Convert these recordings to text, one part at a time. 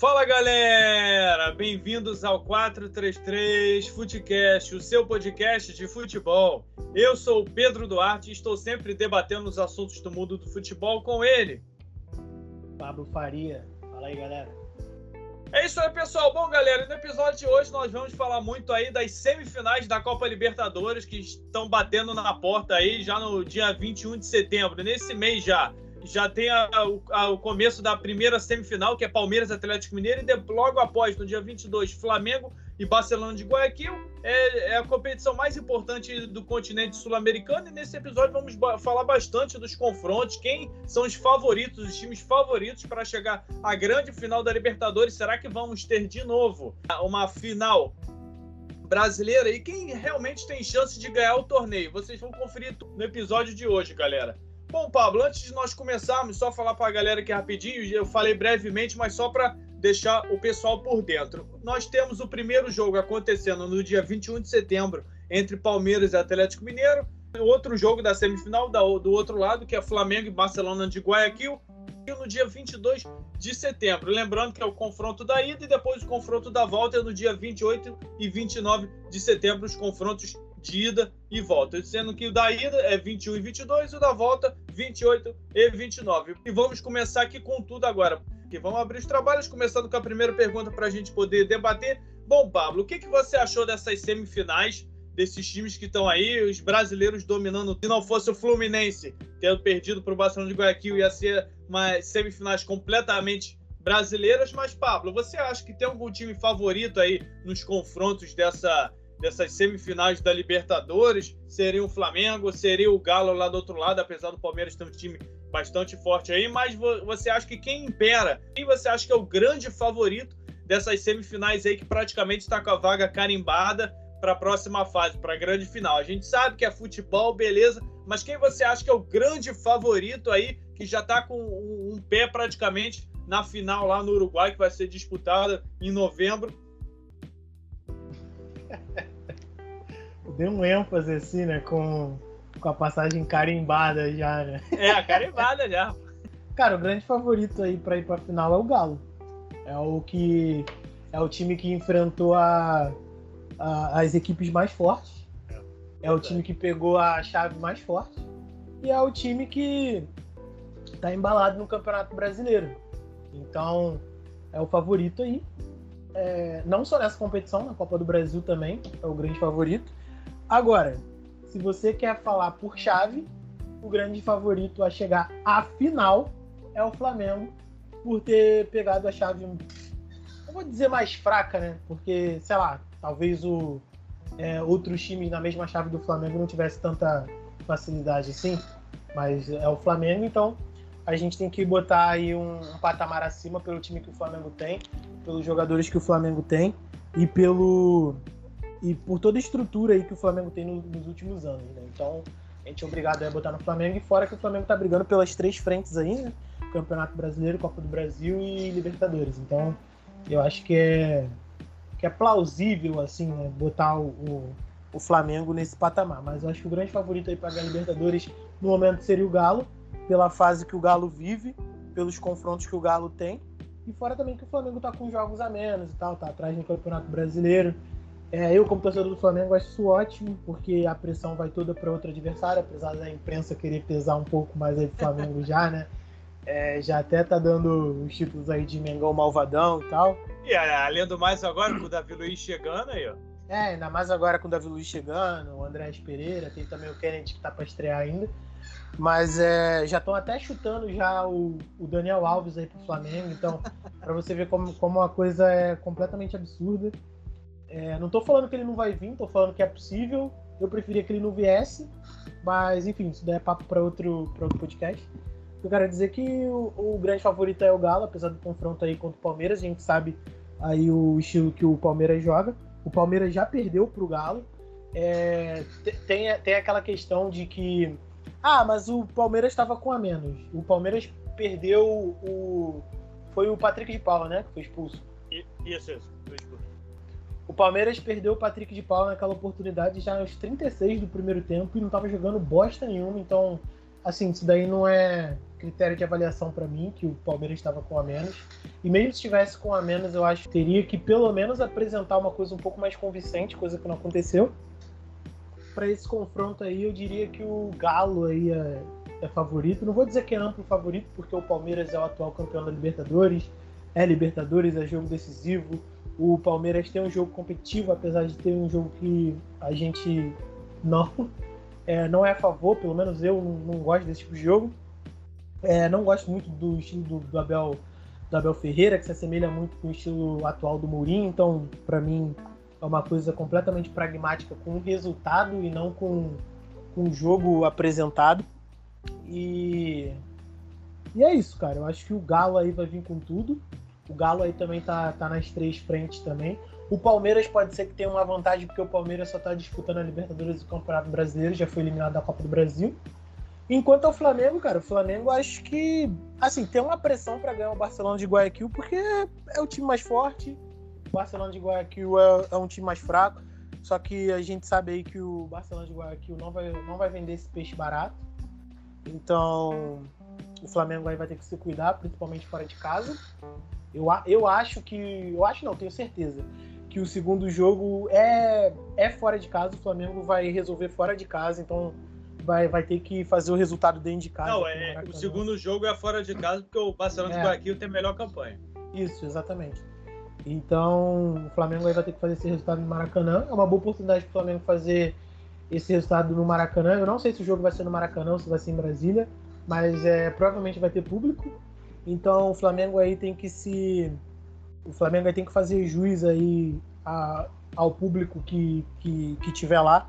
Fala galera, bem-vindos ao 433 Futecast, o seu podcast de futebol. Eu sou o Pedro Duarte e estou sempre debatendo os assuntos do mundo do futebol com ele. Pablo Faria. Fala aí, galera. É isso aí, pessoal. Bom, galera, no episódio de hoje nós vamos falar muito aí das semifinais da Copa Libertadores que estão batendo na porta aí já no dia 21 de setembro, nesse mês já já tem a, a, o começo da primeira semifinal, que é Palmeiras Atlético Mineiro, e de, logo após, no dia 22, Flamengo e Barcelona de Guayaquil. É, é a competição mais importante do continente sul-americano, e nesse episódio vamos falar bastante dos confrontos, quem são os favoritos, os times favoritos para chegar à grande final da Libertadores. Será que vamos ter de novo uma final brasileira e quem realmente tem chance de ganhar o torneio? Vocês vão conferir no episódio de hoje, galera. Bom, Pablo, antes de nós começarmos, só falar para a galera aqui rapidinho, eu falei brevemente, mas só para deixar o pessoal por dentro. Nós temos o primeiro jogo acontecendo no dia 21 de setembro entre Palmeiras e Atlético Mineiro, outro jogo da semifinal do outro lado, que é Flamengo e Barcelona de Guayaquil, no dia 22 de setembro. Lembrando que é o confronto da ida e depois o confronto da volta é no dia 28 e 29 de setembro, os confrontos de ida e volta. Sendo que o da ida é 21 e 22 e o da volta 28 e 29. E vamos começar aqui com tudo agora. Que vamos abrir os trabalhos, começando com a primeira pergunta para a gente poder debater. Bom, Pablo, o que, que você achou dessas semifinais, desses times que estão aí, os brasileiros dominando? Se não fosse o Fluminense tendo perdido para o Barcelona de Guayaquil, ia ser umas semifinais completamente brasileiras. Mas, Pablo, você acha que tem algum time favorito aí nos confrontos dessa dessas semifinais da Libertadores seria o Flamengo, seria o Galo lá do outro lado, apesar do Palmeiras ter um time bastante forte aí, mas você acha que quem impera, quem você acha que é o grande favorito dessas semifinais aí que praticamente está com a vaga carimbada para a próxima fase, para a grande final? A gente sabe que é futebol, beleza, mas quem você acha que é o grande favorito aí que já está com um, um pé praticamente na final lá no Uruguai que vai ser disputada em novembro? Deu um ênfase assim, né? Com, com a passagem carimbada já, né? É, a carimbada já. Cara, o grande favorito aí para ir para final é o Galo. É o que é o time que enfrentou a, a as equipes mais fortes. É, é o time que pegou a chave mais forte e é o time que tá embalado no Campeonato Brasileiro. Então, é o favorito aí. É, não só nessa competição, na Copa do Brasil também, é o grande favorito. Agora, se você quer falar por chave, o grande favorito a chegar à final é o Flamengo, por ter pegado a chave, eu vou dizer mais fraca, né? Porque, sei lá, talvez o é, outros times na mesma chave do Flamengo não tivesse tanta facilidade assim, mas é o Flamengo, então a gente tem que botar aí um, um, patamar acima pelo time que o Flamengo tem, pelos jogadores que o Flamengo tem e pelo e por toda a estrutura aí que o Flamengo tem no, nos últimos anos, né? Então a gente é obrigado a botar no Flamengo e fora que o Flamengo tá brigando pelas três frentes aí, né? Campeonato Brasileiro, Copa do Brasil e Libertadores. Então eu acho que é que é plausível assim, né? botar o, o, o Flamengo nesse patamar. Mas eu acho que o grande favorito aí para a Libertadores no momento seria o Galo pela fase que o Galo vive, pelos confrontos que o Galo tem. E fora também que o Flamengo tá com jogos a menos e tal, tá atrás no Campeonato Brasileiro. É, eu, como torcedor do Flamengo, acho isso ótimo, porque a pressão vai toda para outro adversário, apesar da imprensa querer pesar um pouco mais aí do Flamengo já, né? É, já até tá dando os títulos aí de Mengão Malvadão e tal. E além do mais agora, com o Davi Luiz chegando aí, ó. É, ainda mais agora com o Davi Luiz chegando, o André Pereira, tem também o Kennedy que tá para estrear ainda. Mas é, já estão até chutando já o, o, Daniel Alves aí pro Flamengo. Então, para você ver como, como a coisa é completamente absurda. É, não tô falando que ele não vai vir, tô falando que é possível. Eu preferia que ele não viesse. Mas, enfim, isso daí é papo para outro, outro podcast. Eu quero dizer que o, o, grande favorito é o Galo, apesar do confronto aí contra o Palmeiras. A gente sabe aí o estilo que o Palmeiras joga. O Palmeiras já perdeu pro Galo. É, tem, tem aquela questão de que ah, mas o Palmeiras estava com a menos. O Palmeiras perdeu o. Foi o Patrick de Paula, né? Que foi expulso. Isso, isso. Foi expulso. O Palmeiras perdeu o Patrick de Paula naquela oportunidade já aos 36 do primeiro tempo e não estava jogando bosta nenhuma. Então, assim, isso daí não é. critério de avaliação para mim, que o Palmeiras estava com a menos. E mesmo se estivesse com a menos, eu acho que teria que pelo menos apresentar uma coisa um pouco mais convincente, coisa que não aconteceu. Para esse confronto aí, eu diria que o Galo aí é, é favorito. Não vou dizer que é amplo favorito, porque o Palmeiras é o atual campeão da Libertadores. É Libertadores, é jogo decisivo. O Palmeiras tem um jogo competitivo, apesar de ter um jogo que a gente não é, não é a favor, pelo menos eu não, não gosto desse tipo de jogo. É, não gosto muito do estilo do, do, Abel, do Abel Ferreira, que se assemelha muito com o estilo atual do Mourinho, então, para mim, é uma coisa completamente pragmática com o resultado e não com, com o jogo apresentado. E, e é isso, cara. Eu acho que o Galo aí vai vir com tudo. O Galo aí também tá, tá nas três frentes também. O Palmeiras pode ser que tenha uma vantagem, porque o Palmeiras só está disputando a Libertadores e o Campeonato Brasileiro, já foi eliminado da Copa do Brasil. Enquanto ao Flamengo, cara, o Flamengo acho que, assim, tem uma pressão para ganhar o Barcelona de Guayaquil, porque é o time mais forte. O Barcelona de Guayaquil é, é um time mais fraco. Só que a gente sabe aí que o Barcelona de Guayaquil não vai, não vai vender esse peixe barato. Então, o Flamengo aí vai ter que se cuidar, principalmente fora de casa. Eu, eu acho que. Eu acho não, tenho certeza que o segundo jogo é, é fora de casa, o Flamengo vai resolver fora de casa, então vai, vai ter que fazer o resultado dentro de casa. Não, é, o segundo jogo é fora de casa porque o Barcelona é. de Guayaquil tem a melhor campanha. Isso, exatamente. Então, o Flamengo aí vai ter que fazer esse resultado no Maracanã. É uma boa oportunidade para o Flamengo fazer esse resultado no Maracanã. Eu não sei se o jogo vai ser no Maracanã ou se vai ser em Brasília, mas é, provavelmente vai ter público. Então, o Flamengo aí tem que se o Flamengo tem que fazer juiz aí a, ao público que, que, que tiver lá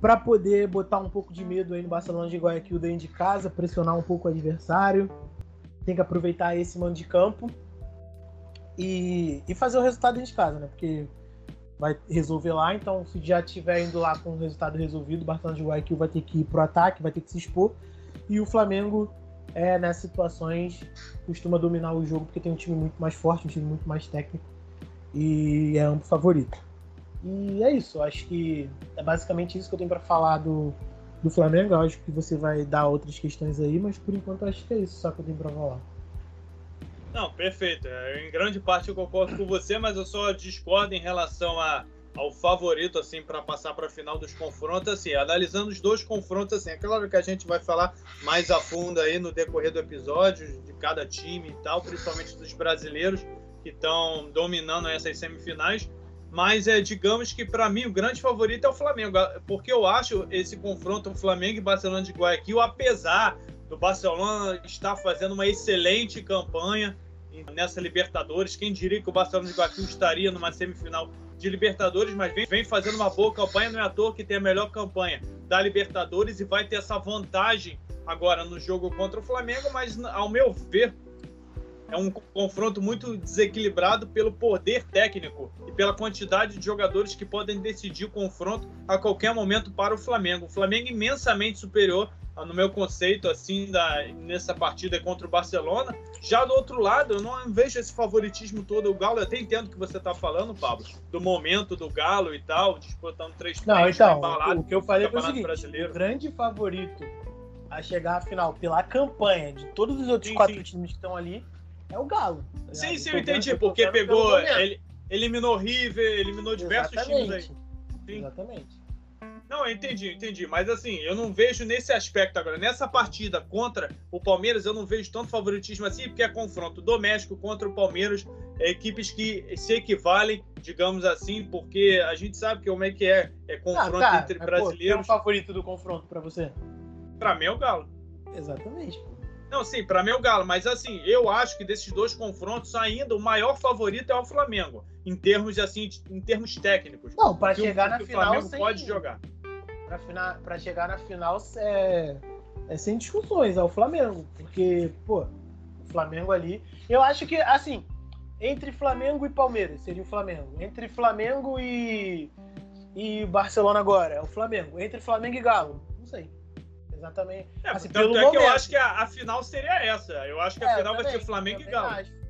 para poder botar um pouco de medo aí no Barcelona de Guayaquil dentro de casa, pressionar um pouco o adversário. Tem que aproveitar esse mano de campo e, e fazer o resultado dentro de casa, né? Porque vai resolver lá, então se já tiver indo lá com o resultado resolvido, o Barcelona de Guayaquil vai ter que ir pro ataque, vai ter que se expor. E o Flamengo é, nessas situações, costuma dominar o jogo porque tem um time muito mais forte, um time muito mais técnico e é um favorito. E é isso, acho que é basicamente isso que eu tenho para falar do, do Flamengo. Acho que você vai dar outras questões aí, mas por enquanto acho que é isso só que eu tenho para falar. Não, perfeito. É, em grande parte eu concordo com você, mas eu só discordo em relação a ao favorito assim para passar para a final dos confrontos assim, analisando os dois confrontos assim, é claro que a gente vai falar mais a fundo aí no decorrer do episódio de cada time e tal, principalmente dos brasileiros que estão dominando essas semifinais, mas é digamos que para mim o grande favorito é o Flamengo, porque eu acho esse confronto Flamengo e Barcelona de Guayaquil, apesar do Barcelona estar fazendo uma excelente campanha nessa Libertadores, quem diria que o Barcelona de Guayaquil estaria numa semifinal de Libertadores, mas vem, vem fazendo uma boa campanha. Não é à toa que tem a melhor campanha da Libertadores e vai ter essa vantagem agora no jogo contra o Flamengo, mas ao meu ver é um confronto muito desequilibrado pelo poder técnico e pela quantidade de jogadores que podem decidir o confronto a qualquer momento para o Flamengo. O Flamengo é imensamente superior no meu conceito, assim, da, nessa partida contra o Barcelona. Já do outro lado, eu não vejo esse favoritismo todo. O Galo, eu até entendo o que você está falando, Pablo, do momento do Galo e tal, disputando três Não, então, embalado, o que eu falei foi o seguinte, brasileiro. o grande favorito a chegar à final pela campanha de todos os outros sim, quatro sim. times que estão ali é o Galo. Tá sim, sim, eu entendi, porque pegou, ele, eliminou River, eliminou diversos Exatamente. times aí. Sim. Exatamente. Não, eu entendi, entendi. Mas assim, eu não vejo nesse aspecto agora. Nessa partida contra o Palmeiras, eu não vejo tanto favoritismo assim, porque é confronto doméstico contra o Palmeiras, é, equipes que se equivalem, digamos assim, porque a gente sabe que como é que é, é confronto ah, tá. entre Mas, brasileiros. Qual é o favorito do confronto para você? Para mim é o Galo. Exatamente. Não, sim, para mim é o Galo, mas assim, eu acho que desses dois confrontos ainda o maior favorito é o Flamengo, em termos assim, em termos técnicos. Não, para chegar o, na final, o Flamengo sem... pode jogar para chegar na final é, é sem discussões, é o Flamengo. Porque, pô, o Flamengo ali. Eu acho que, assim, entre Flamengo e Palmeiras seria o Flamengo. Entre Flamengo e, e Barcelona agora é o Flamengo. Entre Flamengo e Galo, não sei. Exatamente. É, assim, tanto é que eu acho que a, a, final seria essa. Eu acho que a é, final também, vai ser Flamengo e Galo. Acho.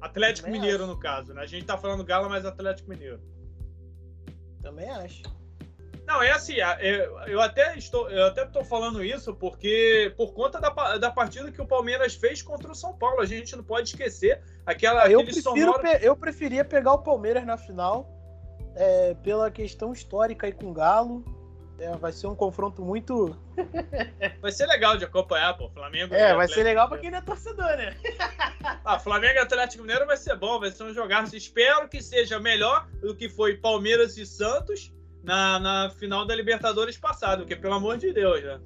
Atlético também Mineiro, acho. no caso, né? A gente tá falando Galo, mas Atlético Mineiro. Também acho. Não, é assim, eu até estou, eu até estou falando isso porque por conta da, da partida que o Palmeiras fez contra o São Paulo, a gente não pode esquecer aquela. Eu, prefiro sonoro... eu preferia pegar o Palmeiras na final é, pela questão histórica aí com o Galo. É, vai ser um confronto muito. vai ser legal de acompanhar, pô. Flamengo. É, vai ser legal pra quem não é torcedor, né? ah, Flamengo e Atlético Mineiro vai ser bom, vai ser um jogar. Espero que seja melhor do que foi Palmeiras e Santos na, na final da Libertadores passada, porque pelo amor de Deus, né?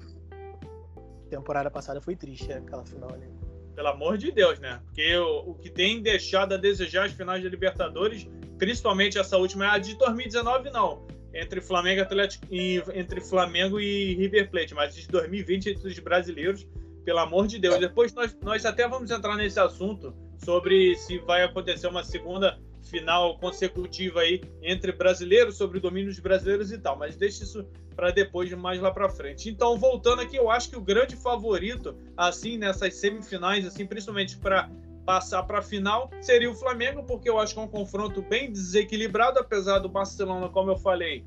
Temporada passada foi triste, aquela final ali. Pelo amor de Deus, né? Porque o, o que tem deixado a desejar as finais da Libertadores, principalmente essa última, a de 2019 não entre Flamengo Atlético e entre Flamengo e River Plate, mas de 2020 entre os brasileiros, pelo amor de Deus. Depois nós, nós até vamos entrar nesse assunto sobre se vai acontecer uma segunda final consecutiva aí entre brasileiros sobre domínios brasileiros e tal, mas deixa isso para depois mais lá para frente. Então, voltando aqui, eu acho que o grande favorito assim nessas semifinais assim, principalmente para passar para a final seria o Flamengo, porque eu acho que é um confronto bem desequilibrado, apesar do Barcelona, como eu falei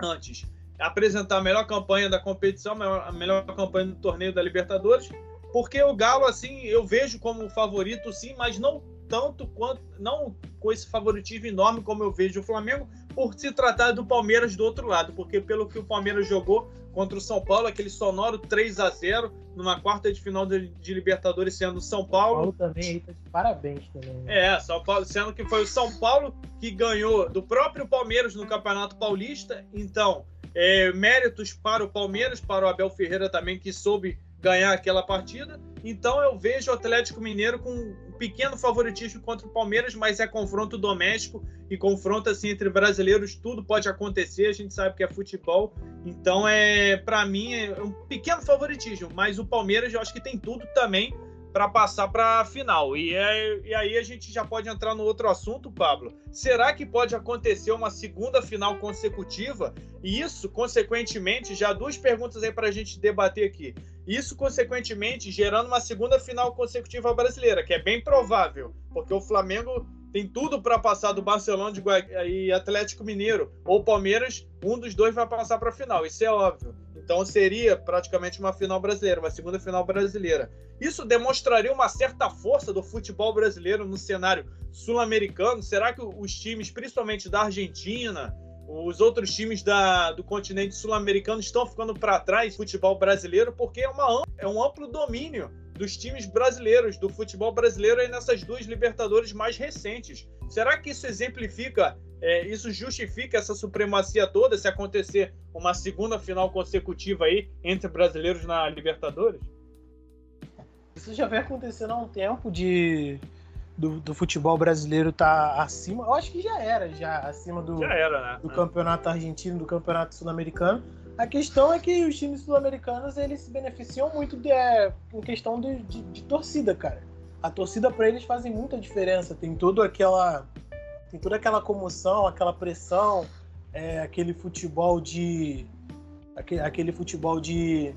antes, apresentar a melhor campanha da competição, a melhor campanha do torneio da Libertadores, porque o Galo, assim, eu vejo como favorito, sim, mas não tanto quanto, não com esse favoritismo enorme como eu vejo o Flamengo, por se tratar do Palmeiras do outro lado, porque pelo que o Palmeiras jogou contra o São Paulo, aquele sonoro 3 a 0 numa quarta de final de, de Libertadores sendo São Paulo. Paulo também, tá de parabéns também. Né? É, São Paulo, sendo que foi o São Paulo que ganhou do próprio Palmeiras no Campeonato Paulista. Então, é, méritos para o Palmeiras, para o Abel Ferreira também, que soube ganhar aquela partida. Então eu vejo o Atlético Mineiro com um pequeno favoritismo contra o Palmeiras, mas é confronto doméstico e confronto assim entre brasileiros, tudo pode acontecer, a gente sabe que é futebol. Então é, para mim é um pequeno favoritismo, mas o Palmeiras eu acho que tem tudo também para passar para a final. E, é, e aí a gente já pode entrar no outro assunto, Pablo. Será que pode acontecer uma segunda final consecutiva? E isso, consequentemente, já duas perguntas aí para a gente debater aqui. Isso, consequentemente, gerando uma segunda final consecutiva brasileira, que é bem provável, porque o Flamengo tem tudo para passar do Barcelona de e Atlético Mineiro ou Palmeiras, um dos dois vai passar para a final, isso é óbvio. Então seria praticamente uma final brasileira, uma segunda final brasileira. Isso demonstraria uma certa força do futebol brasileiro no cenário sul-americano. Será que os times, principalmente da Argentina, os outros times da, do continente sul-americano estão ficando para trás do futebol brasileiro porque é, uma, é um amplo domínio dos times brasileiros, do futebol brasileiro aí nessas duas Libertadores mais recentes. Será que isso exemplifica, é, isso justifica essa supremacia toda se acontecer uma segunda final consecutiva aí entre brasileiros na Libertadores? Isso já vem acontecendo há um tempo de do, do futebol brasileiro tá acima. Eu acho que já era, já acima do, já era, né? do campeonato argentino, do campeonato sul-americano. A questão é que os times sul-americanos eles se beneficiam muito de, é, em questão de, de, de torcida, cara. A torcida para eles fazem muita diferença. Tem toda aquela tem toda aquela comoção, aquela pressão, é, aquele futebol de aquele, aquele futebol de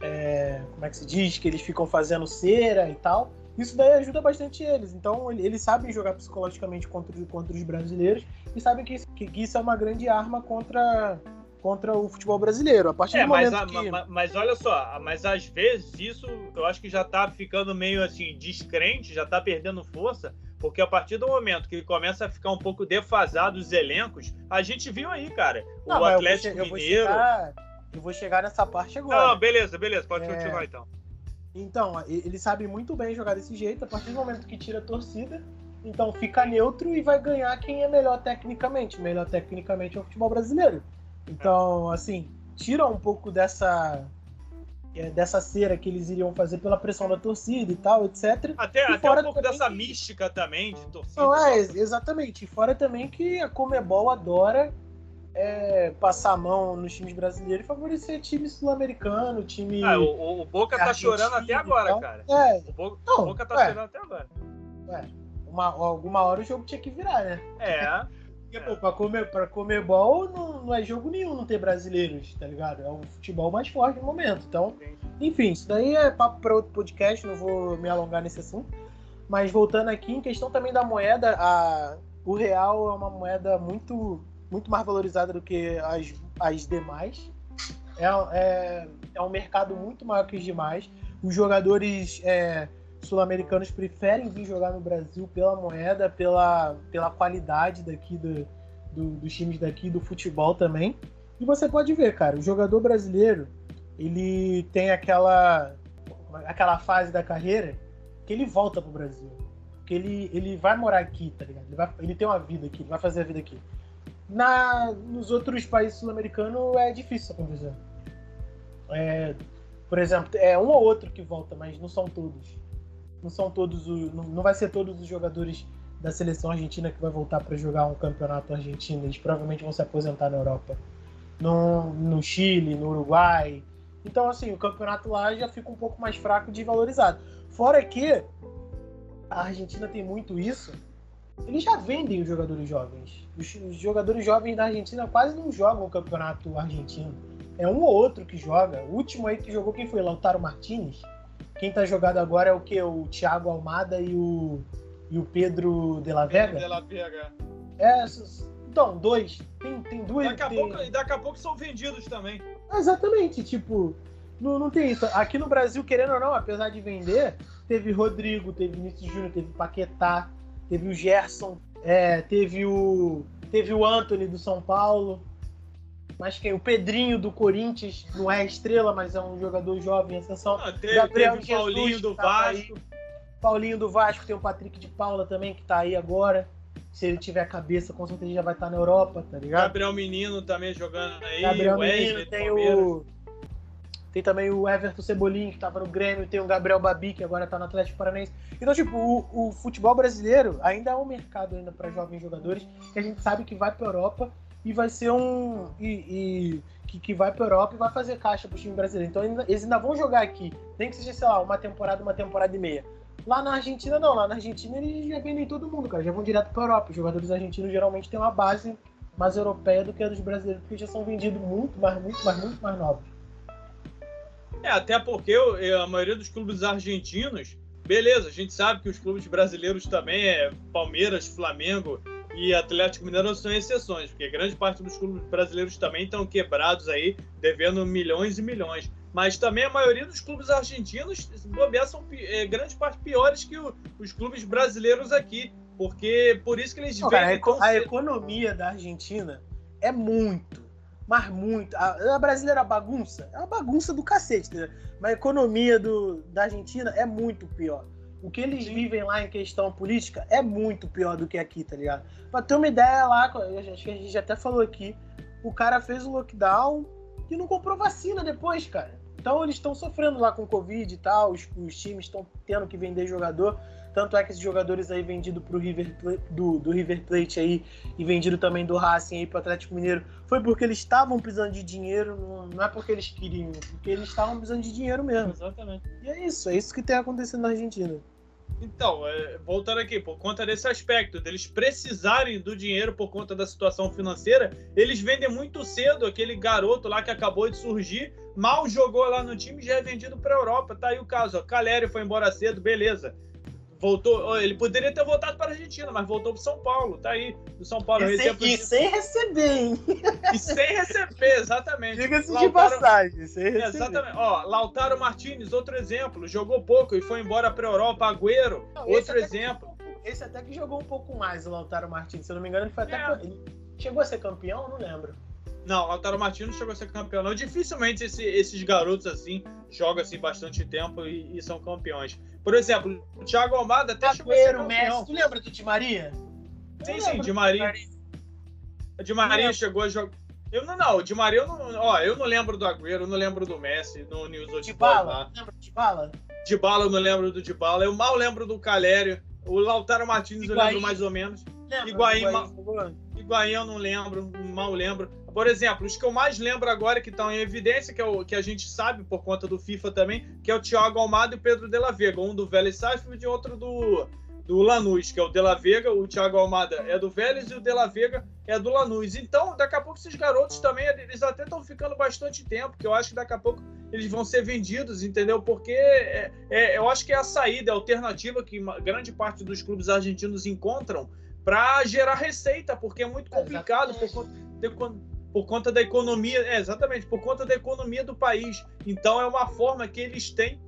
é, como é que se diz que eles ficam fazendo cera e tal. Isso daí ajuda bastante eles. Então eles sabem jogar psicologicamente contra, contra os brasileiros e sabem que, que isso é uma grande arma contra contra o futebol brasileiro. A partir é, do mas, momento a, que... mas, mas, olha só, mas às vezes isso eu acho que já tá ficando meio assim descrente, já tá perdendo força, porque a partir do momento que ele começa a ficar um pouco defasado os elencos, a gente viu aí, cara, Não, o Atlético eu vou, Mineiro. Eu vou, chegar, eu vou chegar nessa parte agora. Não, beleza, beleza, pode é... continuar então. Então, ele sabe muito bem jogar desse jeito, a partir do momento que tira a torcida, então fica neutro e vai ganhar quem é melhor tecnicamente. Melhor tecnicamente é o futebol brasileiro. Então, assim, tira um pouco dessa é, dessa cera que eles iriam fazer pela pressão da torcida e tal, etc. Até, e até um pouco dessa que... mística também de torcida. Não, é, exatamente. E fora também que a Comebol adora é, passar a mão nos times brasileiros e favorecer time sul-americano, time. Ah, o, o Boca tá chorando até agora, cara. É. O Boca, não, o Boca tá é. chorando até agora. É. Uma, alguma hora o jogo tinha que virar, né? É. Porque, pô, pra comer, pra comer bol não, não é jogo nenhum não ter brasileiros, tá ligado? É o futebol mais forte no momento. Então, enfim, isso daí é papo para outro podcast, não vou me alongar nesse assunto. Mas voltando aqui, em questão também da moeda, a, o real é uma moeda muito muito mais valorizada do que as, as demais. É, é, é um mercado muito maior que os demais. Os jogadores é, sul-americanos preferem vir jogar no Brasil pela moeda, pela, pela qualidade daqui do, do, dos times daqui, do futebol também. E você pode ver, cara, o jogador brasileiro, ele tem aquela, aquela fase da carreira que ele volta pro Brasil. Que ele, ele vai morar aqui, tá ligado? Ele, vai, ele tem uma vida aqui, ele vai fazer a vida aqui. Na, nos outros países sul-americanos é difícil acontecer. É, por exemplo, é um ou outro que volta, mas não são todos. Não são todos os, não, não vai ser todos os jogadores da seleção argentina que vai voltar para jogar um campeonato argentino. Eles provavelmente vão se aposentar na Europa. No, no Chile, no Uruguai. Então, assim, o campeonato lá já fica um pouco mais fraco de valorizado. Fora que a Argentina tem muito isso. Eles já vendem os jogadores jovens. Os, os jogadores jovens da Argentina quase não jogam o campeonato argentino. É um ou outro que joga. O último aí que jogou, quem foi? Lautaro Martinez. Quem tá jogado agora é o que? O Thiago Almada e o, e o Pedro de la Vega? De la Vega. É, então, dois. Tem, tem duas. Daqui a, tem... pouco, daqui a pouco são vendidos também. Exatamente, tipo, não, não tem isso. Aqui no Brasil, querendo ou não, apesar de vender, teve Rodrigo, teve Vinícius Júnior, teve Paquetá, teve o Gerson, é, teve o. Teve o Anthony do São Paulo. Mas quem? O Pedrinho do Corinthians não é estrela, mas é um jogador jovem, ascensão. Ah, teve, Gabriel teve o Paulinho do tá Vasco. Aí. Paulinho do Vasco, tem o Patrick de Paula também, que tá aí agora. Se ele tiver cabeça, com certeza já vai estar tá na Europa, tá ligado? Gabriel Menino também jogando aí. Gabriel Menino, tem o. Tem também o Everton Cebolinha, que tava no Grêmio, tem o Gabriel Babi, que agora tá no Atlético Paranaense. Então, tipo, o, o futebol brasileiro ainda é um mercado ainda para jovens jogadores, que a gente sabe que vai pra Europa e vai ser um. E, e que, que vai pra Europa e vai fazer caixa pro time brasileiro. Então ainda, eles ainda vão jogar aqui. Nem que seja, sei lá, uma temporada, uma temporada e meia. Lá na Argentina, não. Lá na Argentina eles já vendem todo mundo, cara. Já vão direto pra Europa. Os jogadores argentinos geralmente têm uma base mais europeia do que a dos brasileiros, porque já são vendidos muito mais, muito mais, muito mais novos. É, até porque a maioria dos clubes argentinos, beleza, a gente sabe que os clubes brasileiros também é Palmeiras, Flamengo, e Atlético Mineiro são exceções, porque grande parte dos clubes brasileiros também estão quebrados aí, devendo milhões e milhões. Mas também a maioria dos clubes argentinos, bobear, são é, grande parte piores que o, os clubes brasileiros aqui. Porque por isso que eles Não, cara, a, a economia da Argentina é muito, mas muito. A, a brasileira bagunça, é uma bagunça do cacete, entendeu? mas a economia do, da Argentina é muito pior o que eles vivem lá em questão política é muito pior do que aqui, tá ligado? Pra ter uma ideia lá, acho que a gente até falou aqui, o cara fez o lockdown e não comprou vacina depois, cara. Então eles estão sofrendo lá com Covid e tal, os, os times estão tendo que vender jogador. Tanto é que esses jogadores aí vendido pro River do, do River Plate aí e vendido também do Racing aí pro Atlético Mineiro foi porque eles estavam precisando de dinheiro, não, é porque eles queriam, porque eles estavam precisando de dinheiro mesmo. Exatamente. E é isso, é isso que tem acontecendo na Argentina. Então, é, voltando aqui, por conta desse aspecto, deles precisarem do dinheiro por conta da situação financeira, eles vendem muito cedo aquele garoto lá que acabou de surgir, mal jogou lá no time já é vendido para a Europa. Tá aí o caso, ó, Calério foi embora cedo, beleza voltou. Ele poderia ter voltado para a Argentina, mas voltou para São Paulo. Tá aí, do São Paulo. E, sem, e sem, receber, hein? E sem receber, exatamente. Diga-se Lautaro... de passagem, sem receber. Exatamente. Ó, Lautaro Martinez, outro exemplo. Jogou pouco e foi embora para a Europa. Agüero, não, outro exemplo. Que, esse até que jogou um pouco mais, o Lautaro Martinez. Se eu não me engano, ele foi até. É. Ele chegou a ser campeão? Não lembro. Não, Lautaro Martins chegou a ser campeão. Não. Dificilmente esse, esses garotos assim jogam assim bastante tempo e, e, são campeões. Por exemplo, o Thiago Almada até chegou a ser campeão. Messi. Tu lembra do Di Maria? Sim, sim, Di Maria. O Di Maria chegou a jogar. Eu não, não, o Di Maria eu não, ó, eu não lembro do Agüero, eu não lembro do Messi no News Old De bala, lembra de bala? De bala eu não lembro do De bala, eu mal lembro do Calério. O Lautaro Martins eu lembro mais ou menos. Lembra, Higuaín, Higuaín, Higuaín eu não lembro, mal lembro. Por exemplo, os que eu mais lembro agora que estão em evidência, que, é o, que a gente sabe por conta do FIFA também, que é o Thiago Almada e o Pedro de la Vega, um do Vélez Sarsfield e outro do, do Lanús, que é o De La Vega, o Thiago Almada é do Vélez e o De La Vega é do Lanús. Então, daqui a pouco esses garotos também, eles até estão ficando bastante tempo, que eu acho que daqui a pouco eles vão ser vendidos, entendeu? Porque é, é, eu acho que é a saída, a alternativa que grande parte dos clubes argentinos encontram para gerar receita, porque é muito complicado por conta por conta da economia, é, exatamente, por conta da economia do país. Então é uma forma que eles têm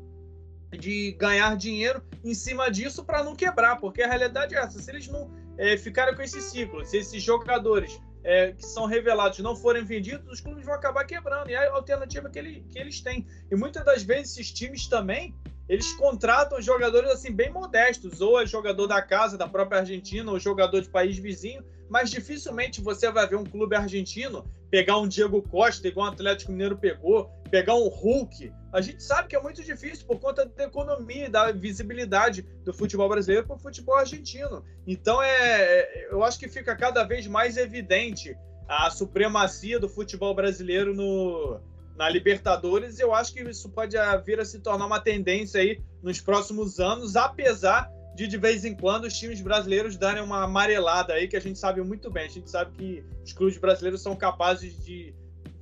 de ganhar dinheiro em cima disso para não quebrar, porque a realidade é essa. Se eles não é, ficarem com esse ciclo, se esses jogadores é, que são revelados não forem vendidos, os clubes vão acabar quebrando. E é a alternativa que, ele, que eles têm. E muitas das vezes esses times também eles contratam jogadores assim bem modestos, ou é jogador da casa da própria Argentina, ou jogador de país vizinho, mas dificilmente você vai ver um clube argentino pegar um Diego Costa, igual o Atlético Mineiro pegou, pegar um Hulk. A gente sabe que é muito difícil por conta da economia e da visibilidade do futebol brasileiro para o futebol argentino. Então é, é, eu acho que fica cada vez mais evidente a supremacia do futebol brasileiro no, na Libertadores. Eu acho que isso pode vir a se tornar uma tendência aí nos próximos anos, apesar de de vez em quando os times brasileiros darem uma amarelada aí, que a gente sabe muito bem. A gente sabe que os clubes brasileiros são capazes de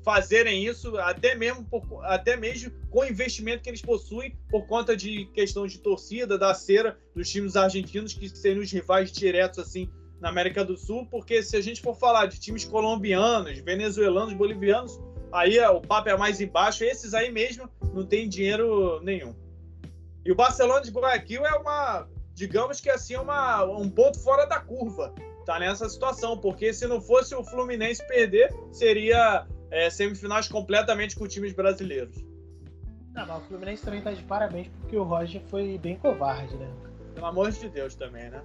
fazerem isso até mesmo, por, até mesmo com o investimento que eles possuem por conta de questão de torcida, da cera dos times argentinos, que seriam os rivais diretos assim na América do Sul, porque se a gente for falar de times colombianos, venezuelanos, bolivianos, aí o papo é mais embaixo. Esses aí mesmo não tem dinheiro nenhum. E o Barcelona de Guayaquil é uma, digamos que assim, uma, um ponto fora da curva. Tá nessa situação, porque se não fosse o Fluminense perder, seria é, semifinais completamente com times brasileiros. Não, mas o Fluminense também tá de parabéns porque o Roger foi bem covarde, né? Pelo amor de Deus também, né?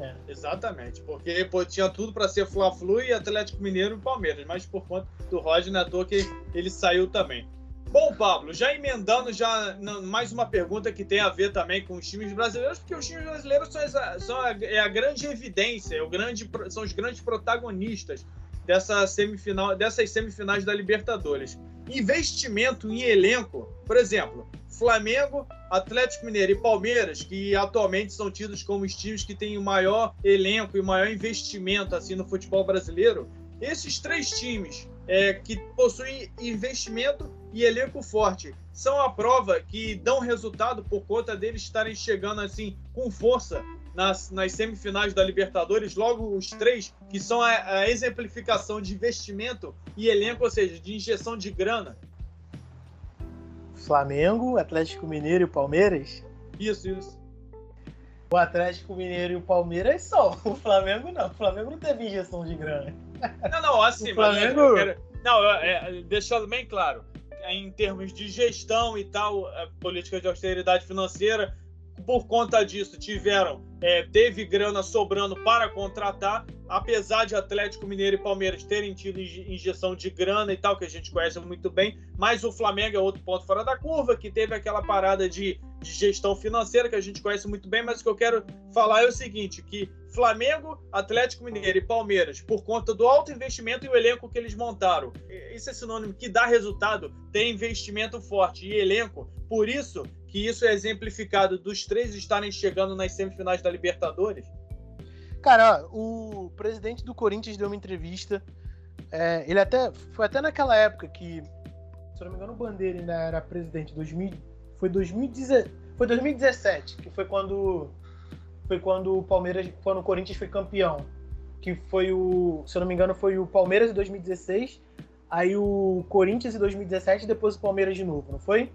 É. Exatamente, porque pô, tinha tudo para ser Fla-Flu e Atlético Mineiro e Palmeiras, mas por conta do Roger, não é à toa que ele saiu também. Bom, Pablo, já emendando já mais uma pergunta que tem a ver também com os times brasileiros, porque os times brasileiros são, são a, é a grande evidência, é o grande, são os grandes protagonistas dessa semifinal, dessas semifinais da Libertadores. Investimento em elenco, por exemplo, Flamengo, Atlético Mineiro e Palmeiras, que atualmente são tidos como os times que têm o maior elenco e o maior investimento assim no futebol brasileiro, esses três times é, que possuem investimento e elenco forte são a prova que dão resultado por conta deles estarem chegando assim com força nas, nas semifinais da Libertadores, logo os três que são a, a exemplificação de investimento e elenco, ou seja, de injeção de grana Flamengo, Atlético Mineiro e Palmeiras? Isso, isso. O Atlético Mineiro e o Palmeiras só. O Flamengo não. O Flamengo não teve injeção de grana. Não, não, assim, o Flamengo... Quero... Não, é, deixando bem claro, em termos de gestão e tal, política de austeridade financeira, por conta disso, tiveram, é, teve grana sobrando para contratar, apesar de Atlético Mineiro e Palmeiras terem tido injeção de grana e tal, que a gente conhece muito bem, mas o Flamengo é outro ponto fora da curva, que teve aquela parada de, de gestão financeira que a gente conhece muito bem, mas o que eu quero falar é o seguinte, que Flamengo, Atlético Mineiro e Palmeiras, por conta do alto investimento e o elenco que eles montaram, isso é sinônimo que dá resultado, tem investimento forte e elenco, por isso que isso é exemplificado dos três estarem chegando nas semifinais da Libertadores? Cara, o presidente do Corinthians deu uma entrevista. É, ele até foi até naquela época que, se eu não me engano, o Bandeira ainda era presidente. 2000, foi, 2010, foi 2017, que foi quando foi quando o Palmeiras, quando o Corinthians foi campeão. Que foi o, se eu não me engano, foi o Palmeiras em 2016, aí o Corinthians em 2017 e depois o Palmeiras de novo, não foi?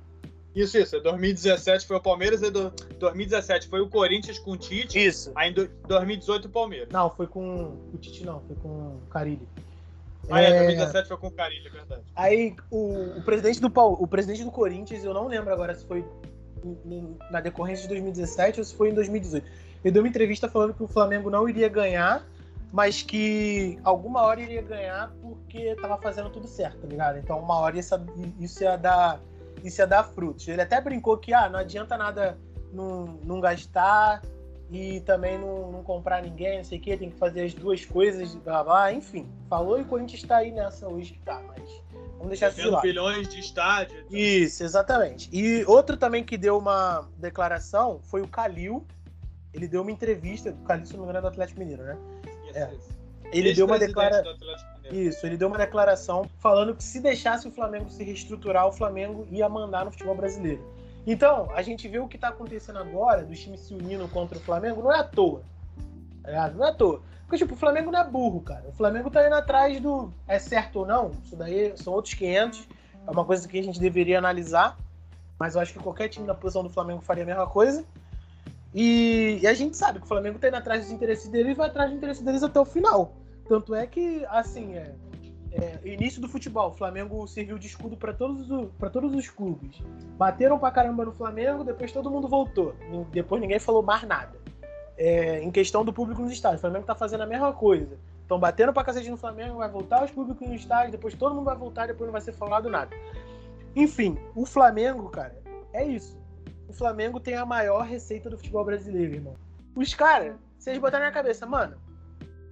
Isso, isso. 2017 foi o Palmeiras e 2017 foi o Corinthians com o Tite. Isso. Aí em 2018 o Palmeiras. Não, foi com o Tite não, foi com o Carilli. Ah, é, 2017 foi com o Carilli, é verdade. Aí o, o, presidente do o presidente do Corinthians, eu não lembro agora se foi na decorrência de 2017 ou se foi em 2018. Ele deu uma entrevista falando que o Flamengo não iria ganhar, mas que alguma hora iria ganhar porque tava fazendo tudo certo, tá ligado? Então uma hora isso, isso ia dar isso ia dar frutos. Ele até brincou que ah, não adianta nada não, não gastar e também não, não, comprar ninguém, não sei o que, tem que fazer as duas coisas, blá blá, enfim. Falou e o Corinthians está aí nessa hoje que tá, mas vamos deixar isso lado. bilhões de estádio. Então. Isso, exatamente. E outro também que deu uma declaração foi o Calil. Ele deu uma entrevista, o Calil, se não me engano, é do Atlético Mineiro, né? Isso, é. Ele deu uma declaração. Isso, ele deu uma declaração falando que se deixasse o Flamengo se reestruturar, o Flamengo ia mandar no futebol brasileiro. Então, a gente vê o que está acontecendo agora, dos times se unindo contra o Flamengo, não é à toa. ligado? Não é à toa. Porque, tipo, o Flamengo não é burro, cara. O Flamengo tá indo atrás do é certo ou não. Isso daí são outros 500. É uma coisa que a gente deveria analisar. Mas eu acho que qualquer time na posição do Flamengo faria a mesma coisa. E, e a gente sabe que o Flamengo tá indo atrás dos interesses deles e vai atrás dos interesses deles até o final. Tanto é que, assim, é, é, início do futebol, o Flamengo serviu de escudo para todos, todos os clubes. Bateram pra caramba no Flamengo, depois todo mundo voltou. Depois ninguém falou mais nada. É, em questão do público nos estádios, o Flamengo tá fazendo a mesma coisa. Estão batendo pra cacete no Flamengo, vai voltar os públicos no estádio, depois todo mundo vai voltar, depois não vai ser falado nada. Enfim, o Flamengo, cara, é isso. O Flamengo tem a maior receita do futebol brasileiro, irmão. Os caras, vocês botaram na cabeça, mano,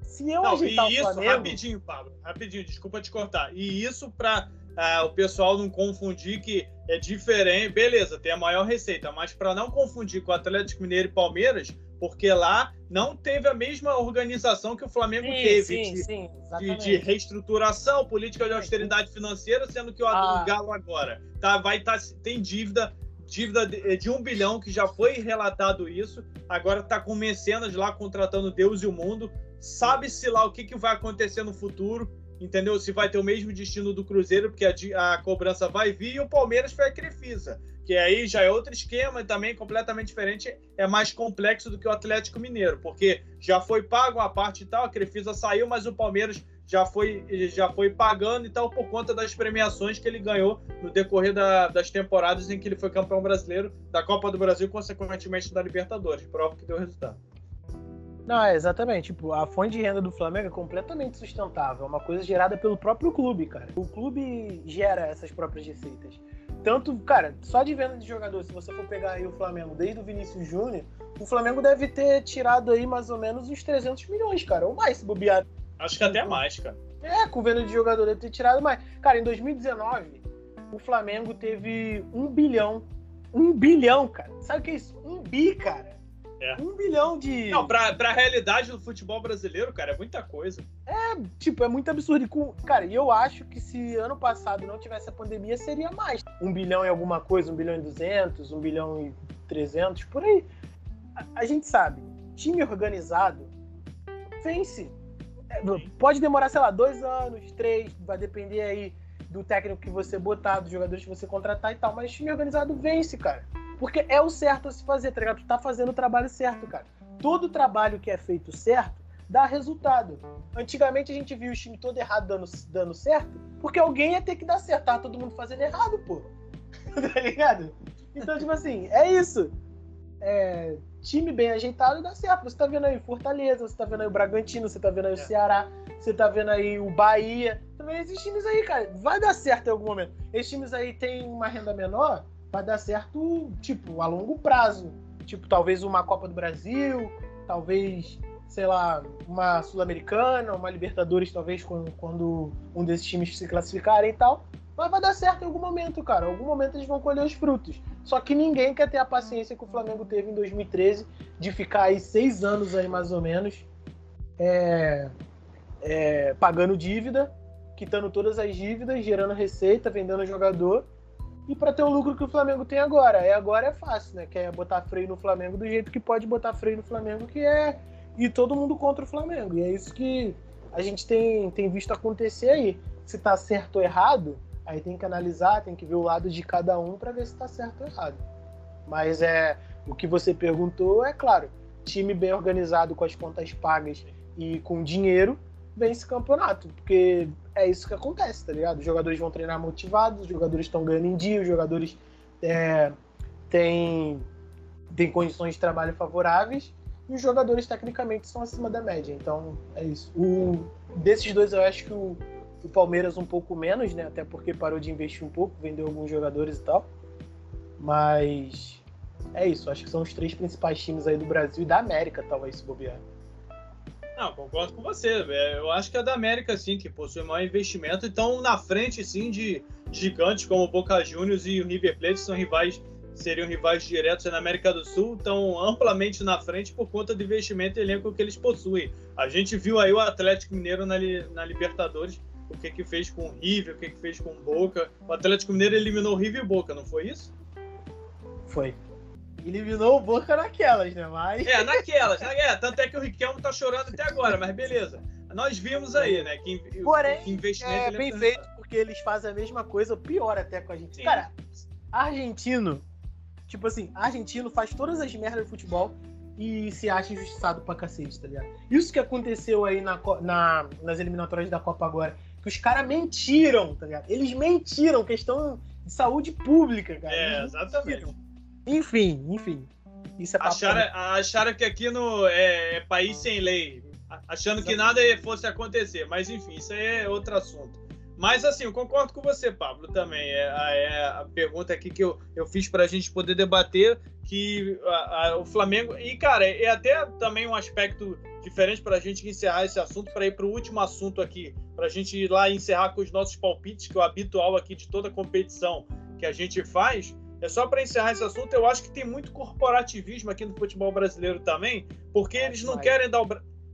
se eu não, agitar e isso, Flamengo... rapidinho, Pablo, rapidinho, desculpa te cortar. E isso para uh, ah, o pessoal não confundir que é diferente, beleza, tem a maior receita, mas para não confundir com o Atlético Mineiro e Palmeiras, porque lá não teve a mesma organização que o Flamengo sim, teve sim, de, sim, de, de, reestruturação, política de austeridade financeira, sendo que o, ah. Galo agora tá, vai tá, tem dívida dívida de, de, um bilhão que já foi relatado isso, agora está com mecenas lá contratando Deus e o mundo, sabe-se lá o que, que vai acontecer no futuro, entendeu? Se vai ter o mesmo destino do Cruzeiro, porque a, a cobrança vai vir, e o Palmeiras foi a Crefisa que aí já é outro esquema e também completamente diferente, é mais complexo do que o Atlético Mineiro, porque já foi pago uma parte e tal, a Crefisa saiu, mas o Palmeiras já foi, já foi pagando e tal por conta das premiações que ele ganhou no decorrer da, das temporadas em que ele foi campeão brasileiro da Copa do Brasil, consequentemente da Libertadores, prova que deu resultado. Não, é exatamente. Tipo, a fonte de renda do Flamengo é completamente sustentável. É uma coisa gerada pelo próprio clube, cara. O clube gera essas próprias receitas. Tanto, cara, só de venda de jogador, se você for pegar aí o Flamengo desde o Vinícius Júnior, o Flamengo deve ter tirado aí mais ou menos uns 300 milhões, cara, ou mais se bobear. Acho que até mais, cara. É, com venda de jogador deve ter tirado mais. Cara, em 2019, o Flamengo teve um bilhão. Um bilhão, cara. Sabe o que é isso? Um bi, cara. É. Um bilhão de. Não, pra, pra realidade do futebol brasileiro, cara, é muita coisa. É, tipo, é muito absurdo. E. Cara, e eu acho que se ano passado não tivesse a pandemia, seria mais. Um bilhão em alguma coisa, um bilhão e duzentos, um bilhão e trezentos, por aí. A, a gente sabe, time organizado vence. É, pode demorar, sei lá, dois anos, três, vai depender aí do técnico que você botar, dos jogadores que você contratar e tal, mas time organizado vence, cara. Porque é o certo a se fazer, tá ligado? Tu tá fazendo o trabalho certo, cara. Todo trabalho que é feito certo dá resultado. Antigamente a gente viu o time todo errado dando, dando certo, porque alguém ia ter que dar certo. Tava todo mundo fazendo errado, pô. tá ligado? Então, tipo assim, é isso. É, time bem ajeitado dá certo. Você tá vendo aí Fortaleza, você tá vendo aí o Bragantino, você tá vendo aí o é. Ceará, você tá vendo aí o Bahia. Também esses times aí, cara, vai dar certo em algum momento. Esses times aí têm uma renda menor, vai dar certo, tipo, a longo prazo. Tipo, talvez uma Copa do Brasil, talvez, sei lá, uma Sul-Americana, uma Libertadores, talvez, quando, quando um desses times se classificarem e tal. Mas vai dar certo em algum momento, cara. Em algum momento eles vão colher os frutos. Só que ninguém quer ter a paciência que o Flamengo teve em 2013 de ficar aí seis anos aí, mais ou menos, é, é, pagando dívida, quitando todas as dívidas, gerando receita, vendendo jogador e para ter o lucro que o Flamengo tem agora. E agora é fácil, né? Que é botar freio no Flamengo do jeito que pode botar freio no Flamengo, que é ir todo mundo contra o Flamengo. E é isso que a gente tem, tem visto acontecer aí. Se tá certo ou errado, aí tem que analisar, tem que ver o lado de cada um para ver se tá certo ou errado. Mas é o que você perguntou, é claro, time bem organizado com as contas pagas e com dinheiro vence campeonato, porque é isso que acontece, tá ligado? Os jogadores vão treinar motivados, os jogadores estão ganhando em dia, os jogadores é, têm, têm condições de trabalho favoráveis e os jogadores tecnicamente são acima da média. Então é isso. O, desses dois eu acho que o, o Palmeiras um pouco menos, né? Até porque parou de investir um pouco, vendeu alguns jogadores e tal. Mas é isso, acho que são os três principais times aí do Brasil e da América, talvez, se bobear. Não, concordo com você. É, eu acho que é da América, sim, que possui maior investimento e estão na frente, sim, de gigantes como o Boca Juniors e o River Plate, são rivais, seriam rivais diretos na América do Sul, estão amplamente na frente por conta do investimento e elenco que eles possuem. A gente viu aí o Atlético Mineiro na, na Libertadores, o que que fez com o River, o que que fez com o Boca. O Atlético Mineiro eliminou o River e Boca, não foi isso? Foi. Eliminou o Boca naquelas, né? Mas... É, naquelas. Né? É, tanto é que o Riquelme tá chorando até agora, mas beleza. Nós vimos aí, né? Que, Porém, que investimento é bem feito, porque eles fazem a mesma coisa, pior até com a gente. Sim. Cara, argentino, tipo assim, argentino faz todas as merdas do futebol e se acha injustiçado pra cacete, tá ligado? Isso que aconteceu aí na, na nas eliminatórias da Copa agora, que os caras mentiram, tá ligado? Eles mentiram, questão de saúde pública, cara. É, exatamente. Enfim, enfim. Isso é acharam, acharam que aqui no é, é país sem lei, achando que nada fosse acontecer, mas enfim, isso aí é outro assunto. Mas assim, eu concordo com você, Pablo, também. É, é a pergunta aqui que eu, eu fiz para a gente poder debater que a, a, o Flamengo. E, cara, é, é até também um aspecto diferente para a gente encerrar esse assunto, para ir para o último assunto aqui, para a gente ir lá encerrar com os nossos palpites, que é o habitual aqui de toda competição que a gente faz. É só para encerrar esse assunto, eu acho que tem muito corporativismo aqui no futebol brasileiro também, porque eles não querem dar o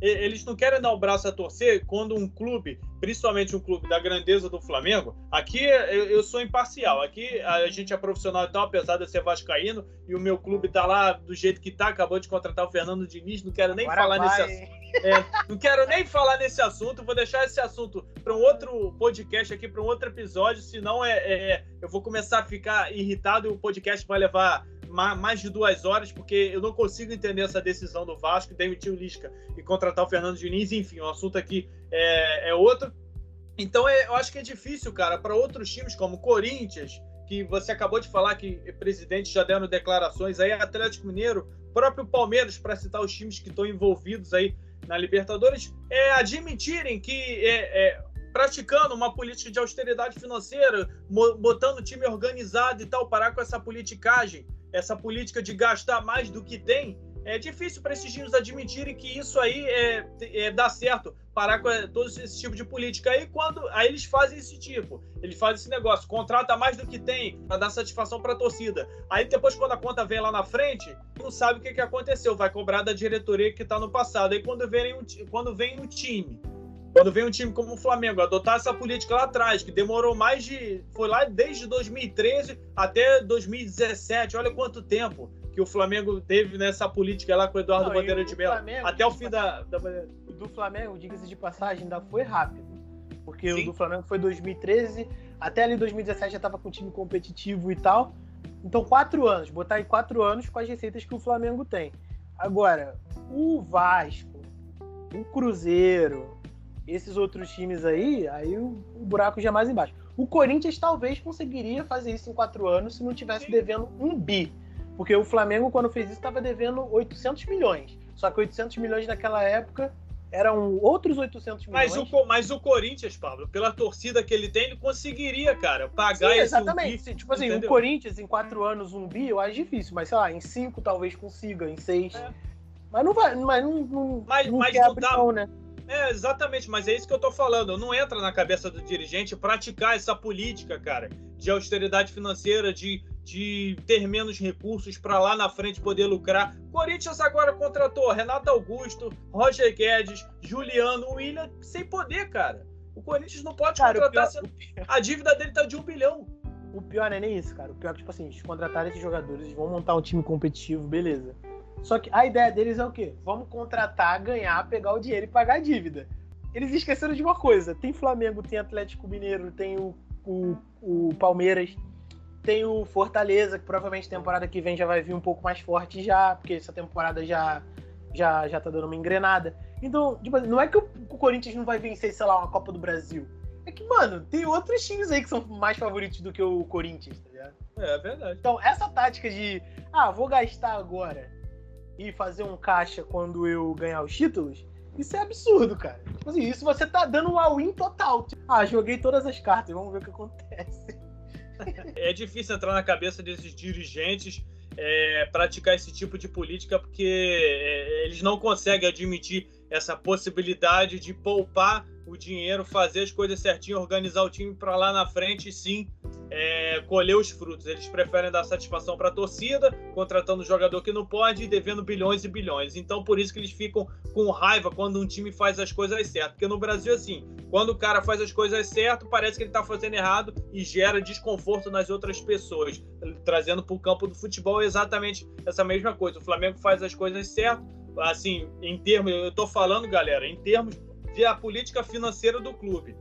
eles não querem dar o braço a torcer quando um clube, principalmente um clube da grandeza do Flamengo, aqui eu, sou imparcial, aqui a gente é profissional e tal, apesar de eu ser vascaíno, e o meu clube tá lá do jeito que tá, acabou de contratar o Fernando Diniz, não quero nem Agora falar vai. nesse assunto. É, não quero nem falar nesse assunto, vou deixar esse assunto para um outro podcast aqui, para um outro episódio, senão é, é, eu vou começar a ficar irritado e o podcast vai levar mais de duas horas, porque eu não consigo entender essa decisão do Vasco, demitir o Lisca e contratar o Fernando Diniz. Enfim, o assunto aqui é, é outro. Então, é, eu acho que é difícil, cara, para outros times como Corinthians, que você acabou de falar que presidentes já deram declarações aí, Atlético Mineiro, próprio Palmeiras, para citar os times que estão envolvidos aí na Libertadores, é admitirem que é, é, praticando uma política de austeridade financeira, botando o time organizado e tal, parar com essa politicagem essa política de gastar mais do que tem, é difícil para esses times admitirem que isso aí é, é dá certo, parar com todo esse tipo de política. Aí quando aí eles fazem esse tipo, eles fazem esse negócio, contrata mais do que tem para dar satisfação para a torcida. Aí depois quando a conta vem lá na frente, não sabe o que, que aconteceu, vai cobrar da diretoria que está no passado. Aí quando vem quando vem um time quando vem um time como o Flamengo adotar essa política lá atrás, que demorou mais de. Foi lá desde 2013 até 2017, olha quanto tempo que o Flamengo teve nessa política lá com o Eduardo Não, Bandeira de Mello. Até o fim da, da. Do Flamengo, diga-se de passagem, ainda foi rápido. Porque Sim. o do Flamengo foi 2013, até ali 2017 já estava com time competitivo e tal. Então, quatro anos, botar em quatro anos com as receitas que o Flamengo tem. Agora, o Vasco, o Cruzeiro, esses outros times aí, aí o, o, buraco já é mais embaixo. O Corinthians talvez conseguiria fazer isso em quatro anos se não tivesse devendo um bi. Porque o Flamengo, quando fez isso, estava devendo 800 milhões. Só que 800 milhões naquela época eram outros 800 milhões. Mas o, mas o Corinthians, Pablo, pela torcida que ele tem, ele conseguiria, cara, pagar Sim, esse exatamente. Um bi, tipo assim, entendeu? o Corinthians em quatro anos um bi, eu acho difícil. Mas sei lá, em cinco talvez consiga, em seis. É. Mas não vai, mas não, não, mas, não mas quer não dá, mão, né? É, exatamente, mas é isso que eu tô falando. Não entra na cabeça do dirigente praticar essa política, cara, de austeridade financeira, de, de ter menos recursos para lá na frente poder lucrar. Corinthians agora contratou Renato Augusto, Roger Guedes, Juliano, William, sem poder, cara. O Corinthians não pode cara, contratar. Pior... A dívida dele tá de um bilhão. O pior não é nem isso, cara. O pior é que, tipo assim, eles contrataram esses jogadores, eles vão montar um time competitivo, beleza. Só que a ideia deles é o quê? Vamos contratar, ganhar, pegar o dinheiro e pagar a dívida. Eles esqueceram de uma coisa: tem Flamengo, tem Atlético Mineiro, tem o, o, o Palmeiras, tem o Fortaleza, que provavelmente temporada que vem já vai vir um pouco mais forte já, porque essa temporada já já, já tá dando uma engrenada. Então, tipo, não é que o, o Corinthians não vai vencer, sei lá, uma Copa do Brasil. É que, mano, tem outros times aí que são mais favoritos do que o Corinthians, tá ligado? É, é verdade. Então, essa tática de, ah, vou gastar agora e fazer um caixa quando eu ganhar os títulos, isso é absurdo, cara. Tipo assim, isso você tá dando um all-in total. Tipo, ah, joguei todas as cartas, vamos ver o que acontece. É difícil entrar na cabeça desses dirigentes é, praticar esse tipo de política porque é, eles não conseguem admitir essa possibilidade de poupar o dinheiro, fazer as coisas certinho, organizar o time para lá na frente, sim, é, colher os frutos. Eles preferem dar satisfação para a torcida, contratando um jogador que não pode e devendo bilhões e bilhões. Então, por isso que eles ficam com raiva quando um time faz as coisas certas. Porque no Brasil, assim, quando o cara faz as coisas certas, parece que ele está fazendo errado e gera desconforto nas outras pessoas. Trazendo para o campo do futebol exatamente essa mesma coisa. O Flamengo faz as coisas certas, assim, em termos, eu estou falando, galera, em termos de a política financeira do clube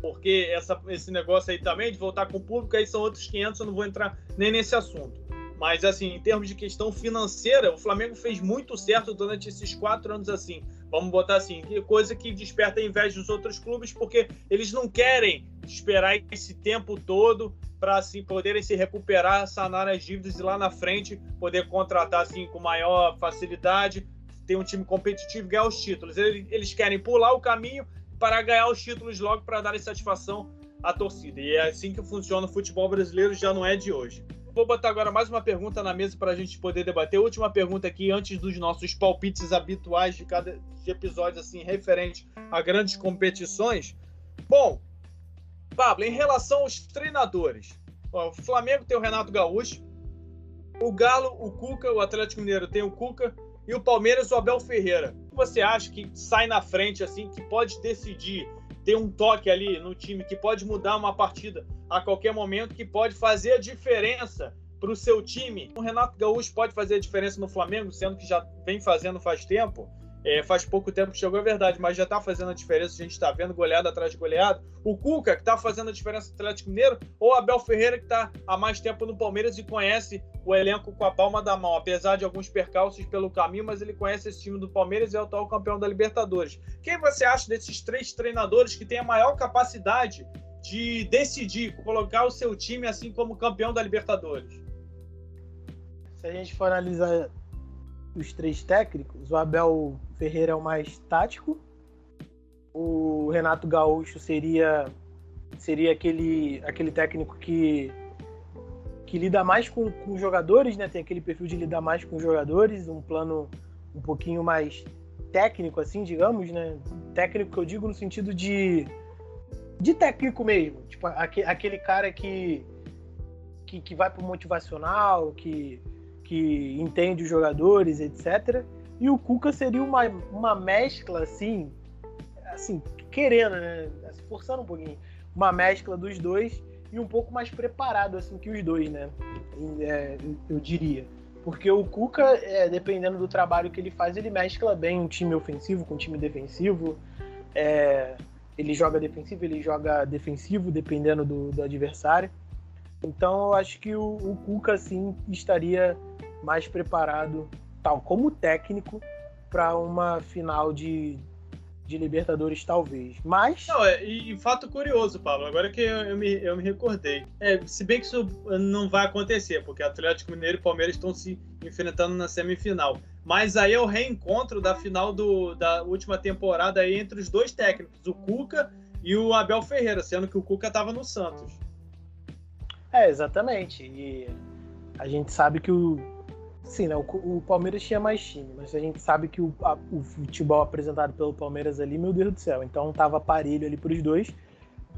porque essa, esse negócio aí também de voltar com o público, aí são outros 500, eu não vou entrar nem nesse assunto. Mas, assim, em termos de questão financeira, o Flamengo fez muito certo durante esses quatro anos, assim. Vamos botar assim, coisa que desperta a inveja dos outros clubes, porque eles não querem esperar esse tempo todo para assim poderem se recuperar, sanar as dívidas e lá na frente poder contratar assim com maior facilidade, ter um time competitivo e ganhar os títulos. Eles, eles querem pular o caminho para ganhar os títulos logo para dar satisfação à torcida. E é assim que funciona o futebol brasileiro, já não é de hoje. Vou botar agora mais uma pergunta na mesa para a gente poder debater. Última pergunta aqui, antes dos nossos palpites habituais de cada episódio, assim, referente a grandes competições. Bom, Pablo, em relação aos treinadores, o Flamengo tem o Renato Gaúcho, o Galo, o Cuca, o Atlético Mineiro tem o Cuca e o Palmeiras, o Abel Ferreira você acha que sai na frente, assim, que pode decidir, ter um toque ali no time, que pode mudar uma partida a qualquer momento, que pode fazer a diferença para o seu time? O Renato Gaúcho pode fazer a diferença no Flamengo, sendo que já vem fazendo faz tempo? É, faz pouco tempo que chegou, é verdade, mas já está fazendo a diferença. A gente está vendo goleada atrás de goleada. O Cuca, que está fazendo a diferença no Atlético Mineiro, ou Abel Ferreira, que está há mais tempo no Palmeiras e conhece o elenco com a palma da mão, apesar de alguns percalços pelo caminho, mas ele conhece esse time do Palmeiras e é o atual campeão da Libertadores. Quem você acha desses três treinadores que tem a maior capacidade de decidir, colocar o seu time assim como campeão da Libertadores? Se a gente for analisar os três técnicos, o Abel Ferreira é o mais tático, o Renato Gaúcho seria seria aquele aquele técnico que que lida mais com, com jogadores, né? Tem aquele perfil de lidar mais com jogadores, um plano um pouquinho mais técnico, assim, digamos, né? Técnico que eu digo no sentido de de técnico mesmo, tipo aquele cara que que, que vai pro motivacional, que que entende os jogadores, etc. E o Cuca seria uma, uma mescla, assim, assim, querendo, né? Forçando um pouquinho. Uma mescla dos dois e um pouco mais preparado, assim, que os dois, né? É, eu diria. Porque o Cuca, é, dependendo do trabalho que ele faz, ele mescla bem um time ofensivo com um time defensivo. É, ele joga defensivo, ele joga defensivo, dependendo do, do adversário. Então eu acho que o, o Cuca, sim, estaria mais preparado, tal como técnico, para uma final de, de Libertadores, talvez. Mas. Não, é, e, e, fato curioso, Paulo, agora que eu, eu, me, eu me recordei. É, se bem que isso não vai acontecer, porque Atlético Mineiro e Palmeiras estão se enfrentando na semifinal. Mas aí é o reencontro da final do, da última temporada aí entre os dois técnicos, o Cuca e o Abel Ferreira, sendo que o Cuca estava no Santos. É, exatamente. E a gente sabe que o, Sim, né? O, o, Palmeiras tinha mais time, mas a gente sabe que o, a, o futebol apresentado pelo Palmeiras ali, meu Deus do céu, então tava parelho ali pros dois.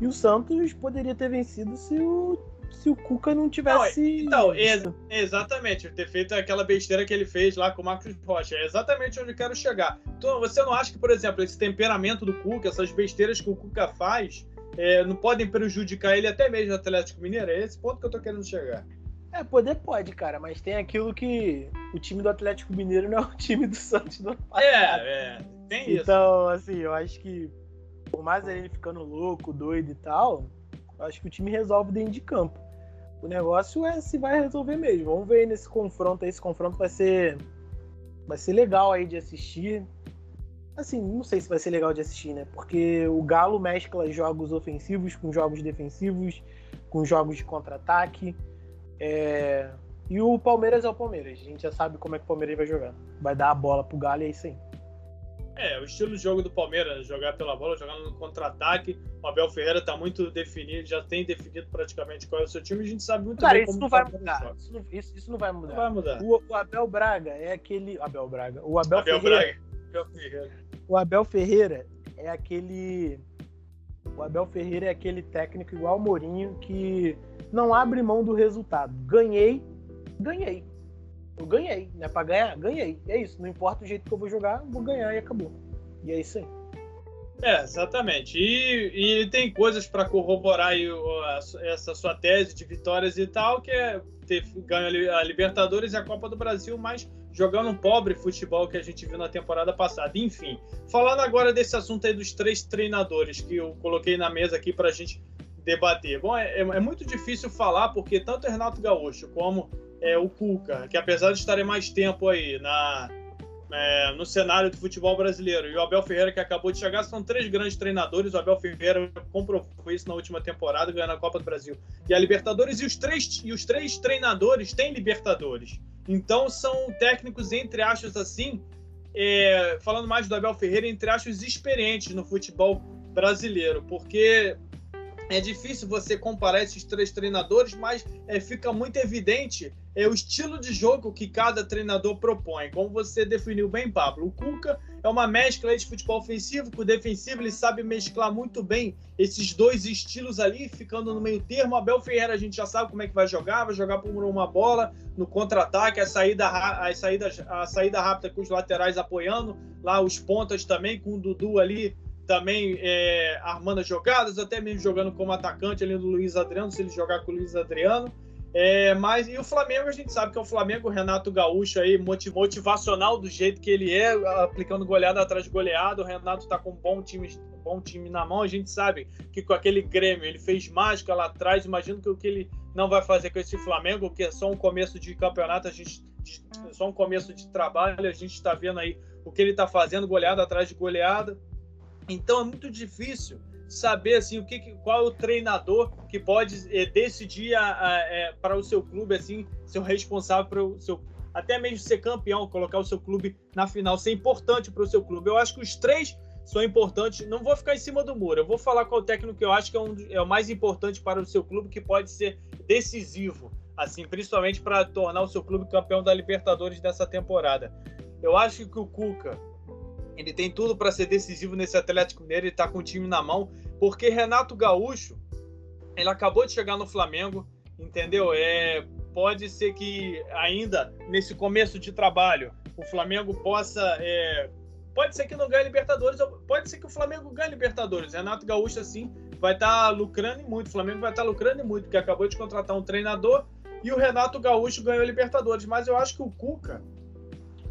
E o Santos poderia ter vencido se o, se o Cuca não tivesse. Não, então, ex exatamente, ter feito aquela besteira que ele fez lá com o Marcos Rocha. É exatamente onde eu quero chegar. Então, você não acha que, por exemplo, esse temperamento do Cuca, essas besteiras que o Cuca faz, é, não podem prejudicar ele até mesmo no Atlético Mineiro? É esse ponto que eu tô querendo chegar. É, poder pode, cara, mas tem aquilo que o time do Atlético Mineiro não é o time do Santos do ano passado. É, é, tem isso. Então, assim, eu acho que, por mais ele ficando louco, doido e tal, eu acho que o time resolve dentro de campo. O negócio é se vai resolver mesmo. Vamos ver nesse confronto aí. Esse confronto vai ser. Vai ser legal aí de assistir. Assim, não sei se vai ser legal de assistir, né? Porque o Galo mescla jogos ofensivos com jogos defensivos, com jogos de contra-ataque. É... E o Palmeiras é o Palmeiras. A gente já sabe como é que o Palmeiras vai jogar. Vai dar a bola pro Galo e é isso aí. É, o estilo de jogo do Palmeiras, jogar pela bola, jogar no contra-ataque. O Abel Ferreira tá muito definido, já tem definido praticamente qual é o seu time. A gente sabe muito Cara, bem isso como não vai mudar. Isso não, isso, isso não, vai mudar. Não vai mudar. O, o, Abel Braga é aquele. Abel Braga. O Abel, Abel Ferreira. Braga. Abel Ferreira. O Abel Ferreira é aquele. O Abel Ferreira é aquele técnico igual o Mourinho que não abre mão do resultado. Ganhei, ganhei. Eu ganhei, né? Pra ganhar, ganhei. É isso. Não importa o jeito que eu vou jogar, vou ganhar e acabou. E é isso aí. É, exatamente. E, e tem coisas para corroborar aí, essa sua tese de vitórias e tal, que é ter ganho a Libertadores e a Copa do Brasil, mas jogando um pobre futebol que a gente viu na temporada passada. Enfim, falando agora desse assunto aí dos três treinadores que eu coloquei na mesa aqui para a gente debater. Bom, é, é, muito difícil falar porque tanto o Renato Gaúcho como é, o Cuca, que apesar de estarem mais tempo aí na, é, no cenário do futebol brasileiro. E o Abel Ferreira, que acabou de chegar, são três grandes treinadores. O Abel Ferreira comprovou isso na última temporada, ganhando a Copa do Brasil e a Libertadores. E os três, e os três treinadores têm Libertadores. Então são técnicos, entre aspas, assim, é, falando mais do Abel Ferreira, entre aspas, experientes no futebol brasileiro, porque é difícil você comparar esses três treinadores, mas é, fica muito evidente é, o estilo de jogo que cada treinador propõe. Como você definiu bem, Pablo, o Cuca é uma mescla de futebol ofensivo com defensivo, ele sabe mesclar muito bem esses dois estilos ali, ficando no meio termo. Abel Ferreira a gente já sabe como é que vai jogar, vai jogar por uma bola no contra-ataque, a saída, a, saída, a saída rápida com os laterais apoiando, lá os pontas também, com o Dudu ali também é, armando as jogadas, até mesmo jogando como atacante ali do Luiz Adriano, se ele jogar com o Luiz Adriano. É, mas e o Flamengo, a gente sabe que é o Flamengo, o Renato Gaúcho aí, motivacional do jeito que ele é, aplicando goleada atrás de goleada. O Renato tá com um bom time, bom time na mão. A gente sabe que com aquele Grêmio ele fez mágica lá atrás. Imagino que o que ele não vai fazer com esse Flamengo, que é só um começo de campeonato, a gente só um começo de trabalho, a gente está vendo aí o que ele está fazendo, goleada atrás de goleada. Então é muito difícil saber assim o que, qual é o treinador que pode é, decidir para o seu clube assim ser o responsável para o seu até mesmo ser campeão, colocar o seu clube na final, ser importante para o seu clube. Eu acho que os três são importantes. Não vou ficar em cima do muro. Eu vou falar qual técnico que eu acho que é, um, é o mais importante para o seu clube, que pode ser decisivo, assim, principalmente para tornar o seu clube campeão da Libertadores dessa temporada. Eu acho que o Cuca ele tem tudo para ser decisivo nesse Atlético Mineiro, ele está com o time na mão, porque Renato Gaúcho, ele acabou de chegar no Flamengo, entendeu? É, pode ser que ainda nesse começo de trabalho o Flamengo possa. É, pode ser que não ganhe Libertadores, pode ser que o Flamengo ganhe Libertadores. Renato Gaúcho, assim, vai estar tá lucrando muito. O Flamengo vai estar tá lucrando muito, porque acabou de contratar um treinador e o Renato Gaúcho ganhou Libertadores. Mas eu acho que o Cuca